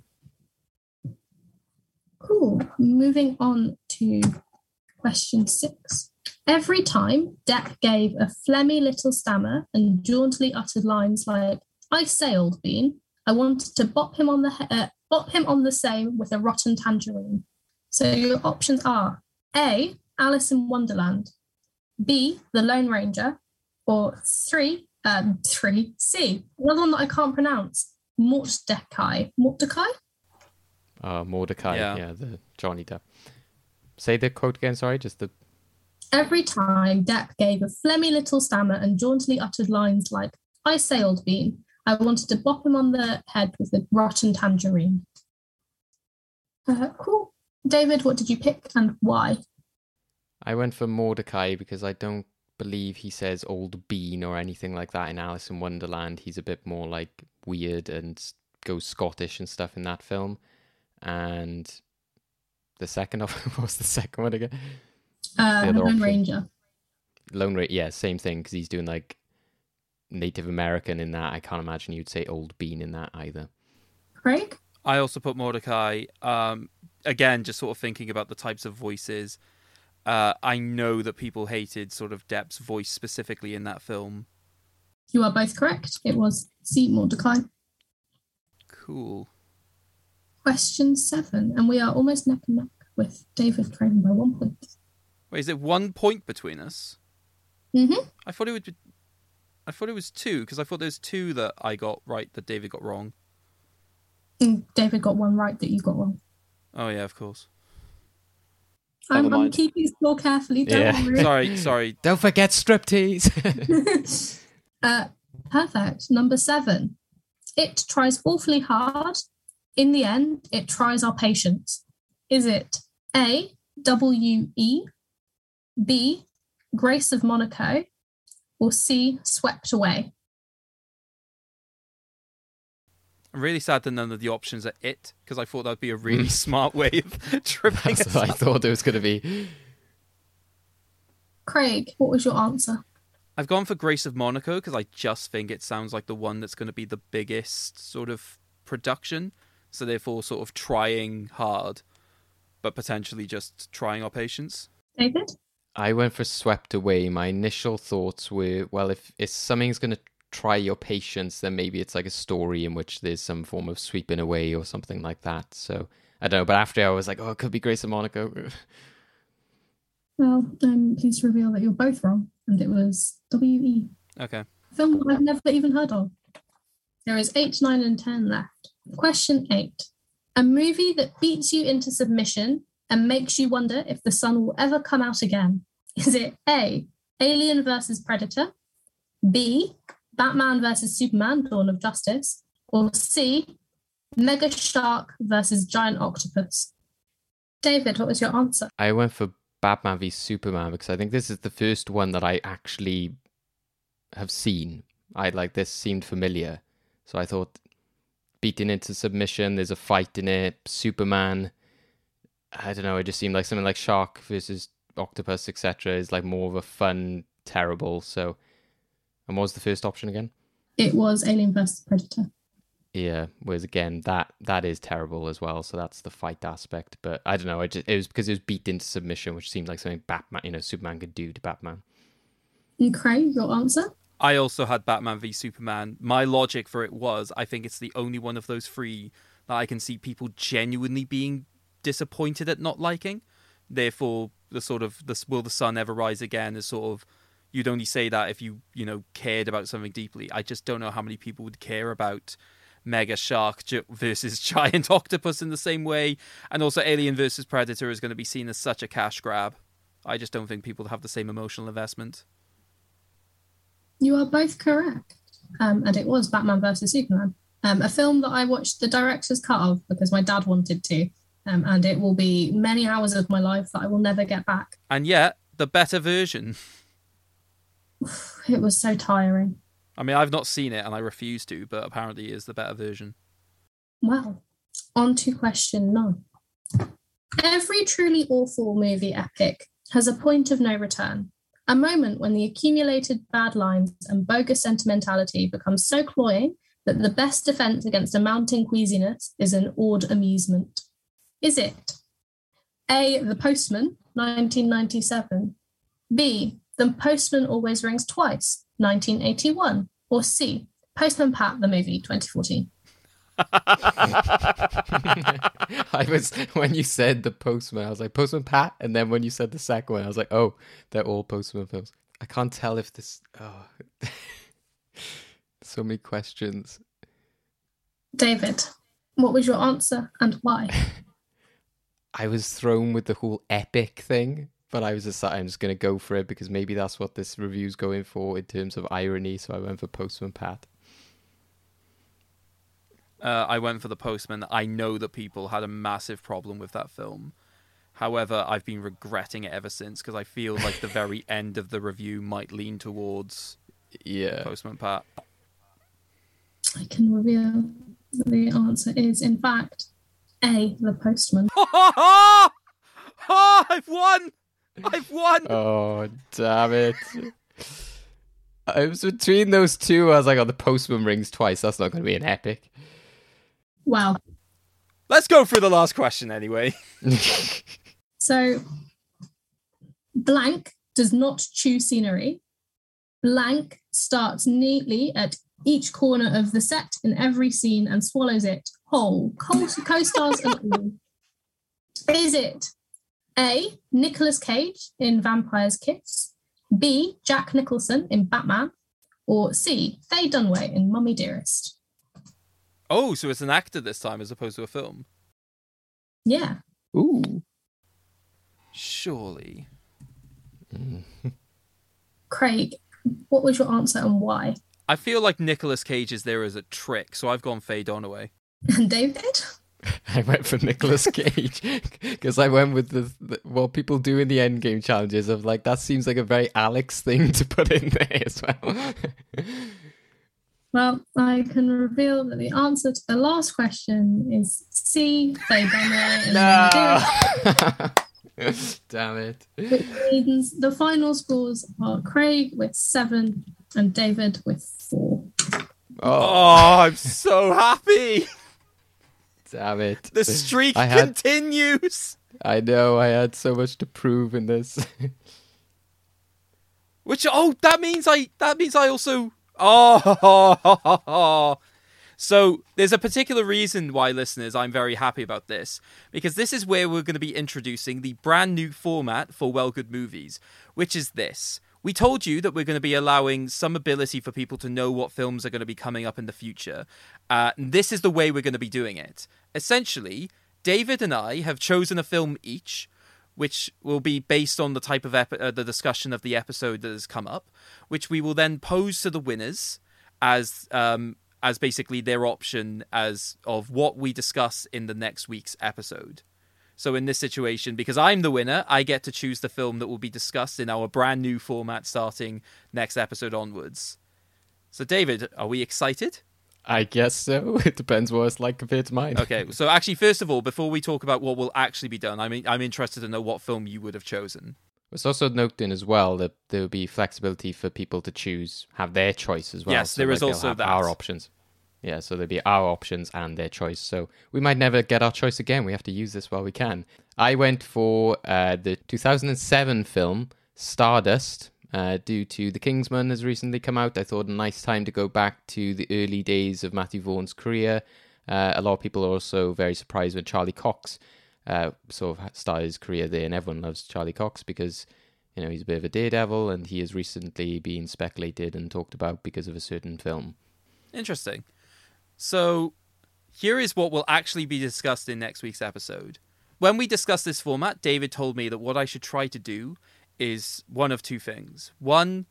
Cool. Moving on to question six. Every time Depp gave a phlegmy little stammer and jauntily uttered lines like "I say, old bean," I wanted to bop him on the he- uh, bop him on the same with a rotten tangerine. So your options are A. Alice in Wonderland, B. The Lone Ranger, or three, um, three C. Another one that I can't pronounce. Mortdecai. Mortdecai? Uh, Mortdecai, Yeah. yeah. the Johnny Depp. Say the quote again. Sorry, just the Every time Depp gave a phlegmy little stammer and jauntily uttered lines like, I say, old bean, I wanted to bop him on the head with a rotten tangerine. Uh, cool. David, what did you pick and why? I went for Mortdecai because I don't believe he says old bean or anything like that in Alice in Wonderland. He's a bit more like weird and goes Scottish and stuff in that film. And the second of what was the second one again? Uh, The the Lone option. Ranger. Lone Ranger, yeah, same thing because he's doing like Native American in that. I can't imagine you'd say old bean in that either. Craig? I also put Mortdecai. Um, again, just sort of thinking about the types of voices. Uh, I know that people hated sort of Depp's voice specifically in that film. You are both correct. It was C. Mortdecai. Cool. Question seven, and we are almost neck and neck with David trailing by one point. Wait, is it one point between us? Mm-hmm. I thought it would. Be... I thought it was two because I thought there's two that I got right that David got wrong. Mm, David got one right that you got wrong. Oh yeah, of course. I'm, Never I'm keeping score carefully. Don't Yeah. worry. Sorry, sorry. Don't forget striptease. uh, perfect. Number seven. It tries awfully hard. In the end, it tries our patience. Is it A, W E, B, Grace of Monaco, or C, Swept Away? I'm really sad that none of the options are it because I thought that'd be a really hmm. smart way of tripping That's us what I thought it was going to be. Craig, what was your answer? I've gone for Grace of Monaco because I just think it sounds like the one that's going to be the biggest sort of production. So therefore, sort of trying hard, but potentially just trying our patience. David? I went for swept away. My initial thoughts were, well, if if something's going to try your patience, then maybe it's like a story in which there's some form of sweeping away or something like that. So I don't know. But after I was like, oh, it could be Grace of Monaco. Well, I'm pleased to reveal that you're both wrong, and it was W E. Okay. film I've never even heard of. There is eight, nine, and ten left. Question eight. A movie that beats you into submission and makes you wonder if the sun will ever come out again. Is it A, Alien versus Predator, B, Batman versus Superman, Dawn of Justice, or C, Mega Shark versus Giant Octopus? David, what was your answer? I went for Batman v Superman because I think this is the first one that I actually have seen. I like this seemed familiar, so I thought beaten into submission. There's a fight in it. Superman. I don't know. It just seemed like something like Shark versus Octopus, etc. Is like more of a fun, terrible. So, and what was the first option again? It was Alien vs Predator. Yeah, whereas again that that is terrible as well. So that's the fight aspect. But I don't know. It, just, it was because it was beat into submission, which seemed like something Batman, you know, Superman could do to Batman. And Craig, your answer? I also had Batman v Superman. My logic for it was I think it's the only one of those three that I can see people genuinely being disappointed at not liking. Therefore, the sort of the will the sun ever rise again is sort of you'd only say that if you you know cared about something deeply. I just don't know how many people would care about mega shark versus giant octopus in the same way, and also Alien versus Predator is going to be seen as such a cash grab. I just don't think people have the same emotional investment. You are both correct. Um, and it was Batman versus Superman, um, a film that I watched the director's cut of because my dad wanted to. Um, and it will be many hours of my life that I will never get back. And yet, the better version. It was so tiring. I mean, I've not seen it and I refuse to, but apparently it is the better version. Well, on to question nine. Every truly awful movie epic has a point of no return, a moment when the accumulated bad lines and bogus sentimentality become so cloying that the best defense against a mounting queasiness is an awed amusement. Is it A. The Postman, 1997, B. The Postman Always Rings Twice, 1981, or C. Postman Pat, the movie, 2014? I was when you said the postman, I was like Postman Pat, and then when you said the second one, I was like, oh, they're all postman films. I can't tell if this. Oh, so many questions. David, what was your answer and why? I was thrown with the whole epic thing, but I was just I'm just gonna go for it because maybe that's what this review's going for in terms of irony. So I went for Postman Pat. Uh, I went for the Postman. I know that people had a massive problem with that film. However, I've been regretting it ever since because I feel like the very end of the review might lean towards Yeah. Postman Pat. I can reveal the answer is, in fact, A. The Postman. oh, I've won! I've won! Oh damn it! I was between those two. I was like, "Oh, the postman rings twice. That's not going to be an epic." Wow. Let's go through the last question anyway. So, blank does not chew scenery. Blank starts neatly at each corner of the set in every scene and swallows it whole, co stars and all. Is it A. Nicolas Cage in Vampire's Kiss, B. Jack Nicholson in Batman, or C. Faye Dunaway in Mummy Dearest? Oh, so it's an actor this time as opposed to a film. Yeah. Ooh. Surely. Craig, what was your answer and why? I feel like Nicolas Cage is there as a trick, so I've gone Faye Dunaway. And David? I went for Nicolas Cage because I went with the, the what people do in the end game challenges of like that seems like a very Alex thing to put in there as well. Well, I can reveal that the answer to the last question is C. Faye Dunaway and Mummy Dearest. no. Damn it. which means the final scores are Craig with seven and David with four. Oh, Oh, I'm so happy! damn it. The streak I had- continues! I know. I had so much to prove in this. Which oh, that means I that means I also oh. So there's a particular reason why, listeners, I'm very happy about this because this is where we're going to be introducing the brand new format for Well Good Movies, which is this. We told you that we're going to be allowing some ability for people to know what films are going to be coming up in the future. Uh, and this is the way we're going to be doing it. Essentially, David and I have chosen a film each which will be based on the type of ep- uh, the discussion of the episode that has come up, which we will then pose to the winners as um, as basically their option as of what we discuss in the next week's episode. So in this situation, because I'm the winner, I get to choose the film that will be discussed in our brand new format starting next episode onwards. So David, are we excited? I guess so. It depends what it's like compared to mine. Okay, so actually, first of all, before we talk about what will actually be done, I mean, I'm interested to know what film you would have chosen. It's also noted in as well that there will be flexibility for people to choose, have their choice as well. Yes, there is they'll also that. Our options. Yeah, so there'll be our options and their choice. So we might never get our choice again. We have to use this while we can. I went for uh, the 2007 film Stardust. Uh, due to The Kingsman has recently come out, I thought a nice time to go back to the early days of Matthew Vaughan's career. Uh, a lot of people are also very surprised when Charlie Cox uh, sort of started his career there, and everyone loves Charlie Cox because you know he's a bit of a daredevil, and he has recently been speculated and talked about because of a certain film. Interesting. So, here is what will actually be discussed in next week's episode. When we discussed this format, David told me that what I should try to do is one of two things. One,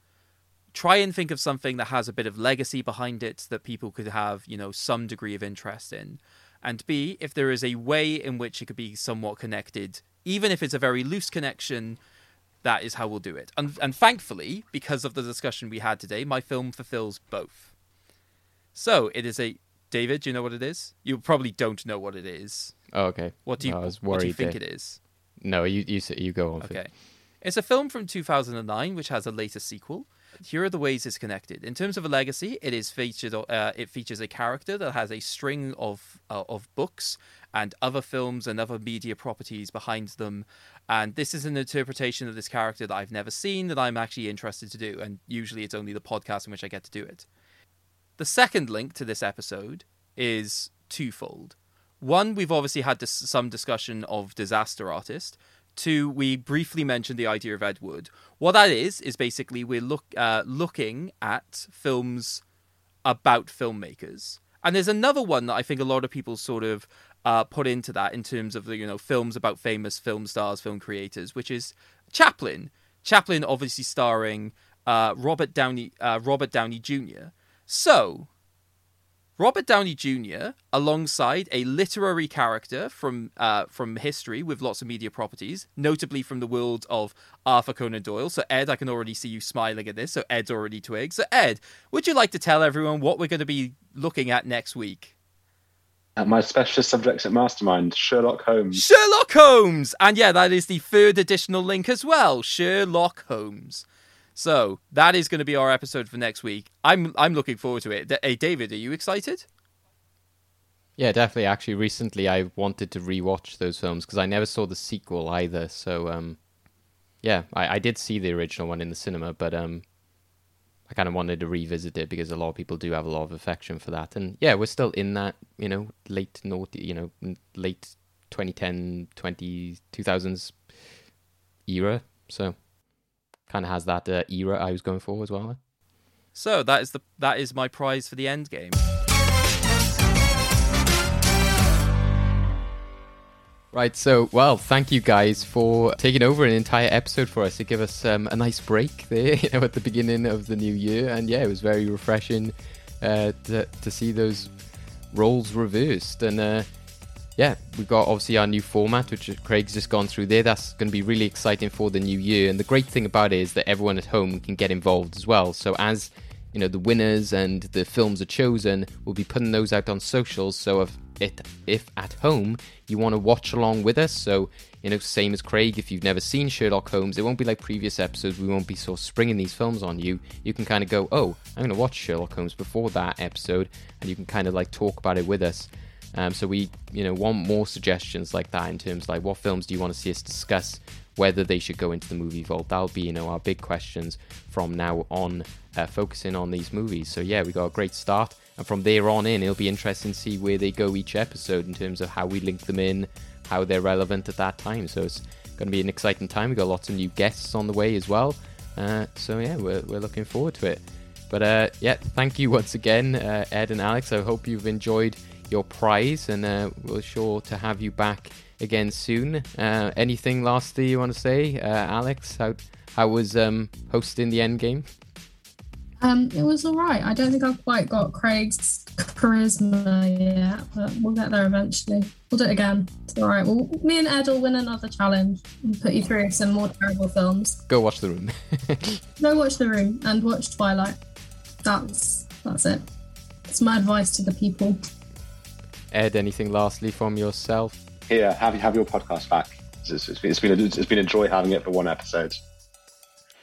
try and think of something that has a bit of legacy behind it that people could have, you know, some degree of interest in. And B, if there is a way in which it could be somewhat connected, even if it's a very loose connection, that is how we'll do it. And, and thankfully, because of the discussion we had today, my film fulfills both. So it is a David. Do you know what it is? You probably don't know what it is. Oh, okay. What do you I was worried What do you think it is? No, you you you go on. Okay. It's a film from 2009 which has a later sequel. Here are the ways it's connected. In terms of a legacy, it is featured. Uh, it features a character that has a string of uh, of books and other films and other media properties behind them. And this is an interpretation of this character that I've never seen that I'm actually interested to do. And usually, it's only the podcast in which I get to do it. The second link to this episode is twofold. One, we've obviously had dis- some discussion of Disaster Artist. Two, we briefly mentioned the idea of Ed Wood. What that is is basically we're look uh, looking at films about filmmakers, and there's another one that I think a lot of people sort of uh, put into that in terms of the you know films about famous film stars, film creators, which is Chaplin. Chaplin, obviously starring uh, Robert Downey uh, Robert Downey Jr. So Robert Downey Jr. alongside a literary character from uh, from history with lots of media properties, notably from the world of Arthur Conan Doyle. So Ed, I can already see you smiling at this. So Ed's already twigged. So Ed, would you like to tell everyone what we're going to be looking at next week? Uh, my specialist subjects at Mastermind, Sherlock Holmes. Sherlock Holmes, and yeah, that is the third additional link as well. Sherlock Holmes. So that is going to be our episode for next week. I'm I'm looking forward to it. Hey David, are you excited? Yeah, definitely. Actually, recently I wanted to rewatch those films because I never saw the sequel either. So, um, yeah, I, I did see the original one in the cinema, but um, I kind of wanted to revisit it because a lot of people do have a lot of affection for that. And yeah, we're still in that, you know, late naughty, you know, late 2010, 20, 2000s era. So, kind of has that uh, era I was going for as well. So that is the that is my prize for the end game. Right, so, well, thank you guys for taking over an entire episode for us to give us um, a nice break there, you know, at the beginning of the new year. And yeah, it was very refreshing uh, to, to see those roles reversed. And uh, yeah, we've got obviously our new format, which Craig's just gone through there. That's going to be really exciting for the new year. And the great thing about it is that everyone at home can get involved as well. So as you know, the winners and the films are chosen, we'll be putting those out on socials. So if it, if at home you want to watch along with us, so you know, same as Craig, if you've never seen Sherlock Holmes, it won't be like previous episodes. We won't be sort of springing these films on you. You can kind of go, oh, I'm going to watch Sherlock Holmes before that episode, and you can kind of like talk about it with us. Um, so we, you know, want more suggestions like that in terms like what films do you want to see us discuss, whether they should go into the movie vault. That'll be, you know, our big questions from now on, uh, focusing on these movies. So yeah, we got a great start, and from there on in, it'll be interesting to see where they go each episode in terms of how we link them in, how they're relevant at that time. So it's going to be an exciting time. We got lots of new guests on the way as well. Uh, so yeah, we're we're looking forward to it. But uh, yeah, thank you once again, uh, Ed and Alex. I hope you've enjoyed your prize, and uh, we're sure to have you back again soon. Uh, anything lastly you want to say, uh, Alex? How how was um, hosting the end game? Um, it was all right. I don't think I've quite got Craig's charisma yet, but we'll get there eventually. We'll do it again. It's all right. Well, me and Ed will win another challenge and put you through some more terrible films. Go watch The Room. Go watch The Room and watch Twilight. That's that's it. It's my advice to the people. Ed, anything lastly from yourself? Here, have have your podcast back. It's, it's been it's been a, it's been a joy having it for one episode.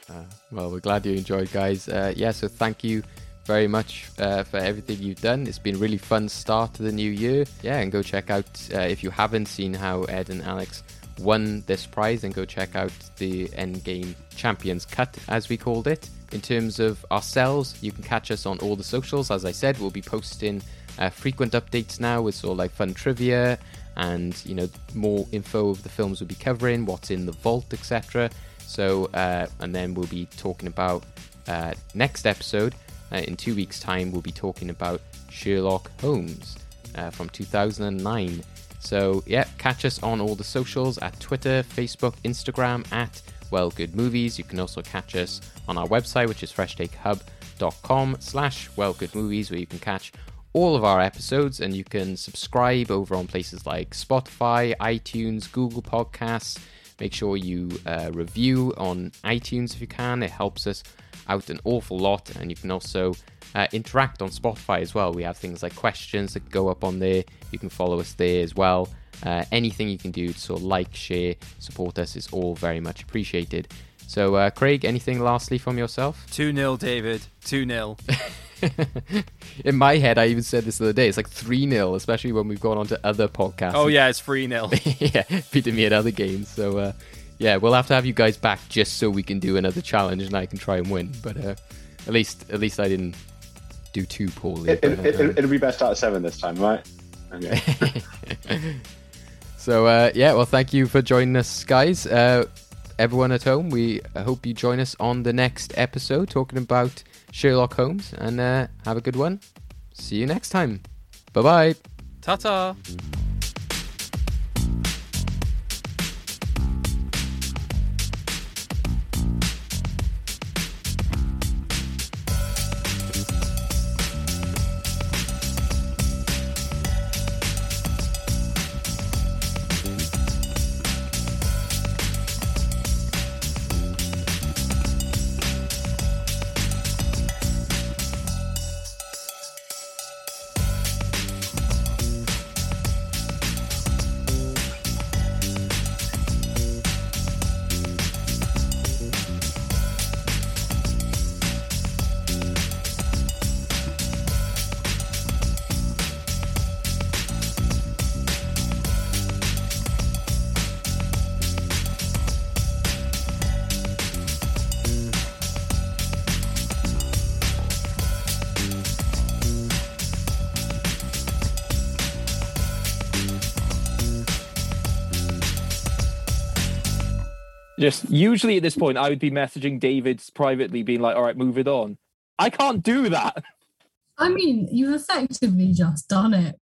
Uh, well, we're glad you enjoyed, guys. Uh, yeah, so thank you very much uh, for everything you've done. It's been a really fun start to the new year. Yeah, and go check out uh, if you haven't seen how Ed and Alex won this prize, and go check out the Endgame Champions Cut, as we called it. In terms of ourselves, you can catch us on all the socials. As I said, we'll be posting uh, frequent updates now with sort of like fun trivia and you know more info of the films we'll be covering, what's in the vault, etc. So, uh, and then we'll be talking about uh, next episode uh, in two weeks' time. We'll be talking about Sherlock Holmes uh, from 2009. So, yeah, catch us on all the socials at Twitter, Facebook, Instagram at Well Good Movies. You can also catch us on our website, which is freshtakehub.com slash Well Good Movies, where you can catch all of our episodes and you can subscribe over on places like Spotify, iTunes, Google Podcasts. Make sure you uh, review on iTunes if you can. It helps us out an awful lot. And you can also uh, interact on Spotify as well. We have things like questions that go up on there. You can follow us there as well. Uh, anything you can do to sort of like, share, support us is all very much appreciated. So, uh, Craig, anything lastly from yourself? 2 0, David. 2 0. In my head, I even said this the other day. It's like 3 0, especially when we've gone on to other podcasts. Oh, yeah, it's 3 0. yeah, beating me at other games. So, uh, yeah, we'll have to have you guys back just so we can do another challenge and I can try and win. But uh, at least, at least I didn't do too poorly. It, but, it, uh, it, it'll be best out of seven this time, right? Okay. so, uh, yeah, well, thank you for joining us, guys. Uh, everyone at home, we hope you join us on the next episode talking about Sherlock Holmes and uh, have a good one. See you next time. Bye bye. Ta ta. Usually at this point, I would be messaging David privately, being like, all right, move it on. I can't do that. I mean, you've effectively just done it.